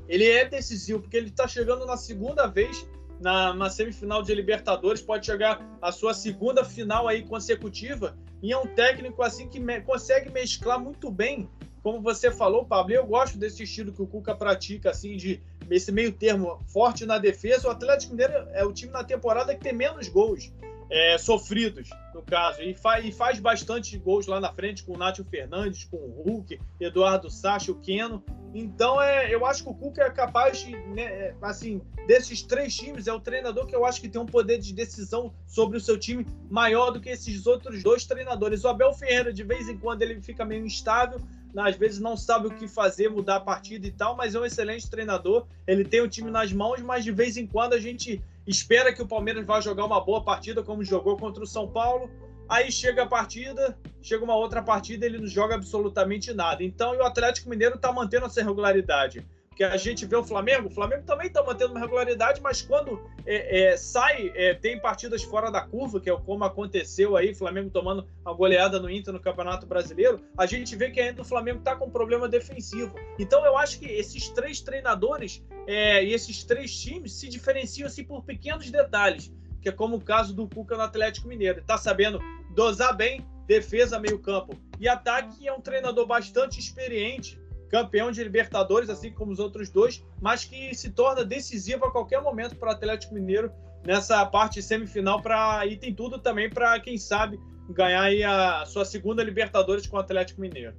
ele é decisivo, porque ele está chegando na segunda vez na, na, semifinal de Libertadores, pode chegar a sua segunda final aí consecutiva, e é um técnico assim que me, consegue mesclar muito bem, como você falou, Pablo, eu gosto desse estilo que o Cuca pratica, assim, de esse meio termo forte na defesa, o Atlético Mineiro é o time na temporada que tem menos gols, é, sofridos, no caso, e, fa e, faz bastante gols lá na frente com o Nátio Fernandes, com o Hulk, Eduardo Sacha, o Keno. Então, é, eu acho que o Cuca é capaz, de, né, é, assim, desses três times, é o treinador que eu acho que tem um poder de decisão sobre o seu time maior do que esses outros dois treinadores. O Abel Ferreira, de vez em quando, ele fica meio instável, às vezes não sabe o que fazer, mudar a partida e tal, mas é um excelente treinador. Ele tem o time nas mãos, mas de vez em quando a gente espera que o Palmeiras vá jogar uma boa partida, como jogou contra o São Paulo. Aí chega a partida, chega uma outra partida, ele não joga absolutamente nada. Então, o Atlético Mineiro está mantendo essa regularidade que a gente vê o Flamengo, o Flamengo também está mantendo uma regularidade, mas quando é, é, sai, é, tem partidas fora da curva, que é como aconteceu aí, Flamengo tomando a goleada no Inter no Campeonato Brasileiro, a gente vê que ainda o Flamengo está com problema defensivo. Então eu acho que esses três treinadores é, e esses três times se diferenciam assim, por pequenos detalhes, que é como o caso do Cuca no Atlético Mineiro. Está sabendo dosar bem defesa, meio campo e ataque, é um treinador bastante experiente campeão de Libertadores, assim como os outros dois, mas que se torna decisivo a qualquer momento para o Atlético Mineiro nessa parte semifinal para e tem tudo também para quem sabe ganhar a sua segunda Libertadores com o Atlético Mineiro.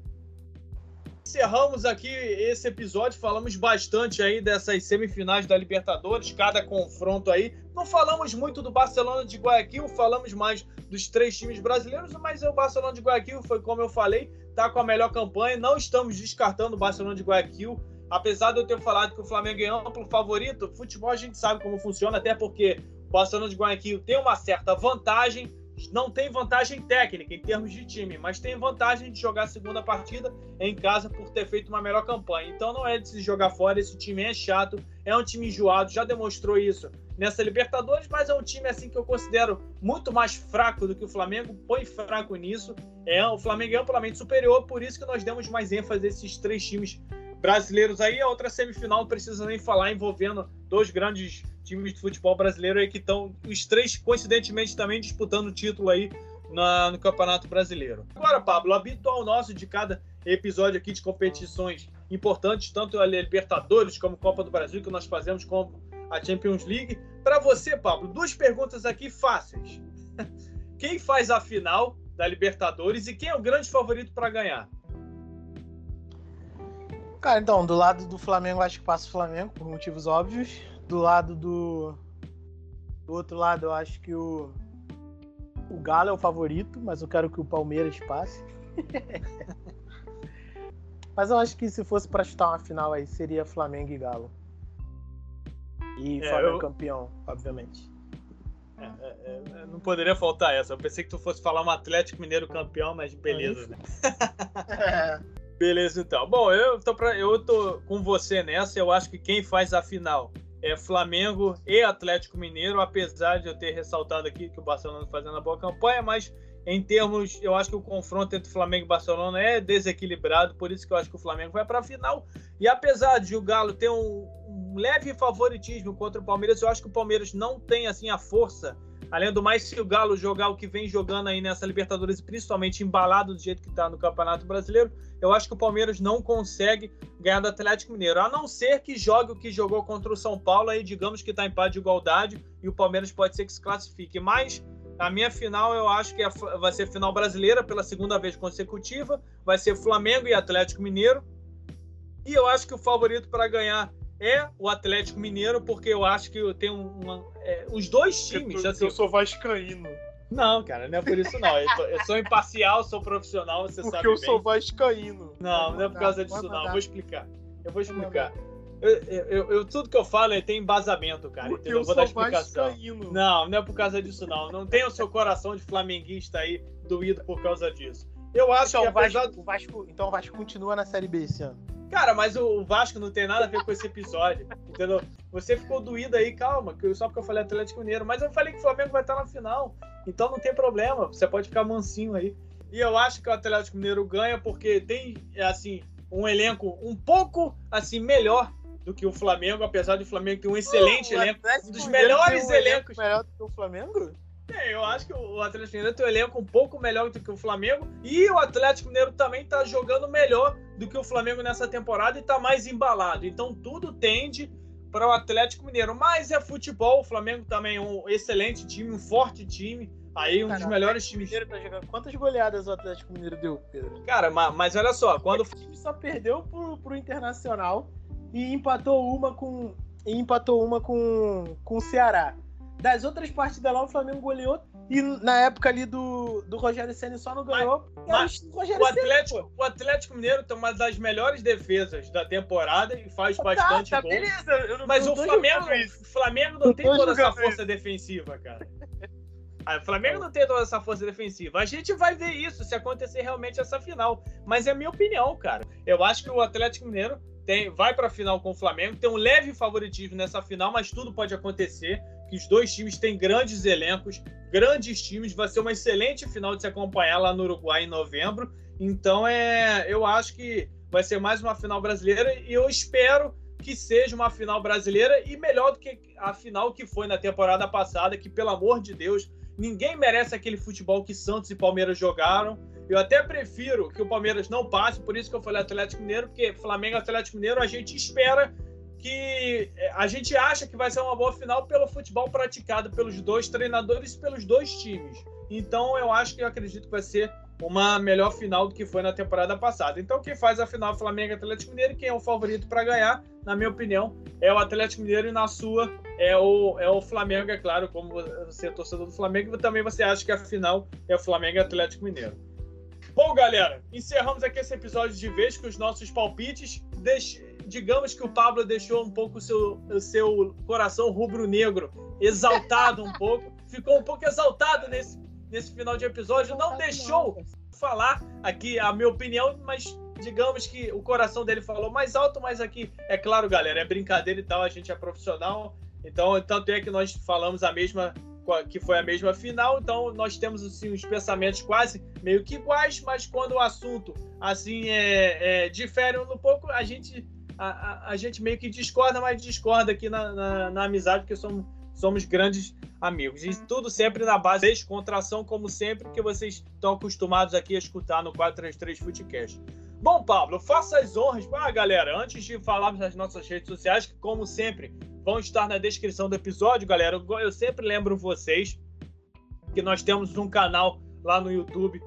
Encerramos aqui esse episódio, falamos bastante aí dessas semifinais da Libertadores, cada confronto aí. Não falamos muito do Barcelona de Guayaquil, falamos mais dos três times brasileiros, mas o Barcelona de Guayaquil foi como eu falei, tá com a melhor campanha. Não estamos descartando o Barcelona de Guayaquil. Apesar de eu ter falado que o Flamengo é amplo favorito, futebol a gente sabe como funciona, até porque o Barcelona de Guayaquil tem uma certa vantagem, não tem vantagem técnica em termos de time, mas tem vantagem de jogar a segunda partida em casa por ter feito uma melhor campanha. Então não é de se jogar fora, esse time é chato, é um time enjoado, já demonstrou isso nessa Libertadores, mas é um time assim que eu considero muito mais fraco do que o Flamengo, põe fraco nisso. É, o Flamengo é amplamente superior, por isso que nós demos mais ênfase a esses três times brasileiros aí. A outra semifinal não precisa nem falar, envolvendo dois grandes times de futebol brasileiro aí que estão, os três, coincidentemente, também disputando o título aí na, no Campeonato Brasileiro. Agora, Pablo, habitual nosso de cada episódio aqui de competições importantes, tanto a Libertadores como Copa do Brasil, que nós fazemos como a Champions League. Para você, Pablo, duas perguntas aqui fáceis. Quem faz a final da Libertadores e quem é o grande favorito para ganhar? Cara, então, do lado do Flamengo, acho que passa o Flamengo, por motivos óbvios. Do lado do. Do outro lado, eu acho que o. O Galo é o favorito, mas eu quero que o Palmeiras passe. mas eu acho que se fosse para chutar uma final aí, seria Flamengo e Galo. E é, Flamengo eu... campeão, obviamente. É, é, é, não poderia faltar essa. Eu pensei que tu fosse falar um Atlético Mineiro campeão, mas beleza, né? Beleza, então. Bom, eu tô, pra, eu tô com você nessa. Eu acho que quem faz a final é Flamengo e Atlético Mineiro, apesar de eu ter ressaltado aqui que o Barcelona tá fazendo uma boa campanha, mas em termos, eu acho que o confronto entre Flamengo e Barcelona é desequilibrado, por isso que eu acho que o Flamengo vai para a final. E apesar de o Galo ter um, um leve favoritismo contra o Palmeiras, eu acho que o Palmeiras não tem assim a força Além do mais, se o Galo jogar o que vem jogando aí nessa Libertadores, principalmente embalado do jeito que está no Campeonato Brasileiro, eu acho que o Palmeiras não consegue ganhar do Atlético Mineiro. A não ser que jogue o que jogou contra o São Paulo, aí digamos que está em paz de igualdade e o Palmeiras pode ser que se classifique. Mas a minha final eu acho que é, vai ser final brasileira pela segunda vez consecutiva. Vai ser Flamengo e Atlético Mineiro. E eu acho que o favorito para ganhar é o Atlético Mineiro, porque eu acho que tem uma. É, os dois times. Eu, assim, eu sou vascaíno. Não, cara, não é por isso não. Eu, tô, eu sou imparcial, sou profissional, você porque sabe. Porque eu bem. sou vascaíno. Não, não é por causa disso não. Eu vou explicar. Eu vou explicar. Eu, eu, eu, tudo que eu falo é, tem embasamento, cara. Porque? Eu vou dar explicação. Vascaíno. Não, não é por causa disso, não. Não tem o seu coração de flamenguista aí doído por causa disso. Eu acho então, que apesar... Vasco, o Vasco, então o Vasco continua na Série B esse ano. Cara, mas o Vasco não tem nada a ver com esse episódio, entendeu? Você ficou doído aí, calma, só porque eu falei Atlético Mineiro, mas eu falei que o Flamengo vai estar na final, então não tem problema, você pode ficar mansinho aí. E eu acho que o Atlético Mineiro ganha porque tem, assim, um elenco um pouco, assim, melhor do que o Flamengo, apesar de o Flamengo ter um excelente elenco, um dos melhores um elencos. Melhor do que o Flamengo? É, eu acho que o Atlético Mineiro tem um elenco um pouco melhor do que o Flamengo. E o Atlético Mineiro também está jogando melhor do que o Flamengo nessa temporada e está mais embalado. Então tudo tende para o Atlético Mineiro. Mas é futebol. O Flamengo também é um excelente time, um forte time. Aí um Cara, dos melhores times. Tá jogando. Quantas goleadas o Atlético Mineiro deu, Pedro? Cara, mas, mas olha só, quando. O time só perdeu pro, pro Internacional e empatou uma com. E empatou uma com, com o Ceará. Das outras partidas lá, o Flamengo goleou. E na época ali do, do Rogério Senna só não ganhou. Mas, mas o, Atlético, o Atlético Mineiro tem uma das melhores defesas da temporada e faz tá, bastante tá, gol. Beleza, mas o Flamengo, o Flamengo não, não tem toda essa força isso. defensiva, cara. Ah, o Flamengo não tem toda essa força defensiva. A gente vai ver isso se acontecer realmente essa final. Mas é a minha opinião, cara. Eu acho que o Atlético Mineiro tem, vai para a final com o Flamengo, tem um leve favoritismo nessa final, mas tudo pode acontecer que os dois times têm grandes elencos, grandes times, vai ser uma excelente final de se acompanhar lá no Uruguai em novembro. Então é, eu acho que vai ser mais uma final brasileira e eu espero que seja uma final brasileira e melhor do que a final que foi na temporada passada, que pelo amor de Deus, ninguém merece aquele futebol que Santos e Palmeiras jogaram. Eu até prefiro que o Palmeiras não passe, por isso que eu falei Atlético Mineiro, porque Flamengo e Atlético Mineiro a gente espera que é, a gente acha que vai ser uma boa final pelo futebol praticado pelos dois treinadores e pelos dois times. Então eu acho que eu acredito que vai ser uma melhor final do que foi na temporada passada. Então quem faz a final Flamengo e Atlético Mineiro, quem é o favorito para ganhar, na minha opinião, é o Atlético Mineiro e na sua é o, é o Flamengo, é claro, como você é torcedor do Flamengo, também você acha que a final é o Flamengo e Atlético Mineiro. Bom, galera, encerramos aqui esse episódio de vez com os nossos palpites. Deixe digamos que o Pablo deixou um pouco o seu, o seu coração rubro-negro exaltado um pouco, ficou um pouco exaltado nesse, nesse final de episódio, não deixou falar aqui a minha opinião, mas digamos que o coração dele falou mais alto, mas aqui, é claro, galera, é brincadeira e tal, a gente é profissional, então, tanto é que nós falamos a mesma, que foi a mesma final, então nós temos assim, os pensamentos quase meio que iguais, mas quando o assunto assim é, é difere um pouco, a gente, a, a, gente meio que discorda, mas discorda aqui na, na, na amizade, porque somos, somos grandes amigos. E tudo sempre na base de descontração, como sempre, que vocês estão acostumados aqui a escutar no 433 Footcast. Bom, Pablo, faça as honras. Ah, galera, antes de falarmos das nossas redes sociais, que como sempre vão estar na descrição do episódio, galera, eu sempre lembro vocês que nós temos um canal lá no YouTube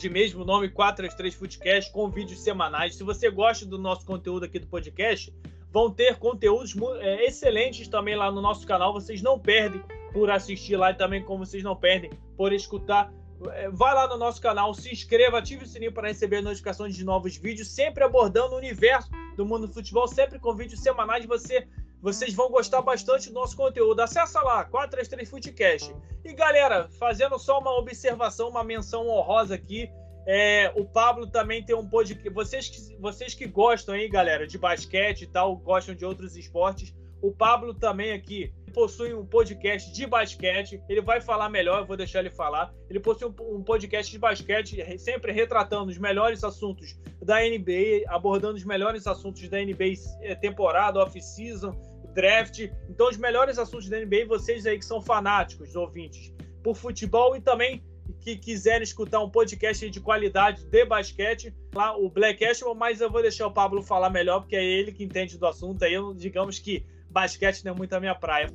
de mesmo nome, 433 Footcast, com vídeos semanais. Se você gosta do nosso conteúdo aqui do podcast, vão ter conteúdos é, excelentes também lá no nosso canal. Vocês não perdem por assistir lá e também como vocês não perdem por escutar é, vai lá no nosso canal, se inscreva, ative o sininho para receber notificações de novos vídeos, sempre abordando o universo do mundo do futebol, sempre com vídeos semanais. Você, vocês vão gostar bastante do nosso conteúdo. Acesse lá, 433 Footcast. E galera, fazendo só uma observação, uma menção honrosa aqui. É, o Pablo também tem um podcast. Vocês que, vocês que gostam aí, galera, de basquete e tal, gostam de outros esportes. O Pablo também aqui possui um podcast de basquete. Ele vai falar melhor, eu vou deixar ele falar. Ele possui um podcast de basquete, sempre retratando os melhores assuntos da NBA, abordando os melhores assuntos da NBA eh, temporada, off-season, draft. Então, os melhores assuntos da NBA, vocês aí que são fanáticos, ouvintes, por futebol e também que quiserem escutar um podcast de qualidade de basquete, lá o Black Ashman, mas eu vou deixar o Pablo falar melhor, porque é ele que entende do assunto. Aí, digamos que basquete não é muito a minha praia.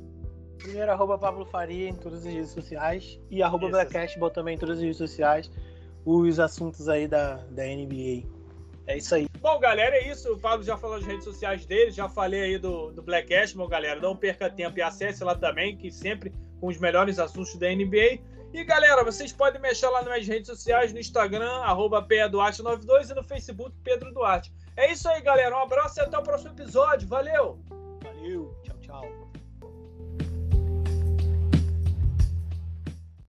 Primeiro, arroba Pablo Faria em todas as redes sociais. E arroba Blackcastball também em todas as redes sociais. Os assuntos aí da, da NBA. É isso aí. Bom, galera, é isso. O Pablo já falou das redes sociais dele, já falei aí do, do Black Bom, galera, não perca tempo e acesse lá também, que sempre com os melhores assuntos da NBA. E galera, vocês podem mexer lá nas minhas redes sociais, no Instagram, arroba 92 e no Facebook Pedro Duarte. É isso aí, galera. Um abraço e até o próximo episódio. Valeu! Valeu, tchau, tchau.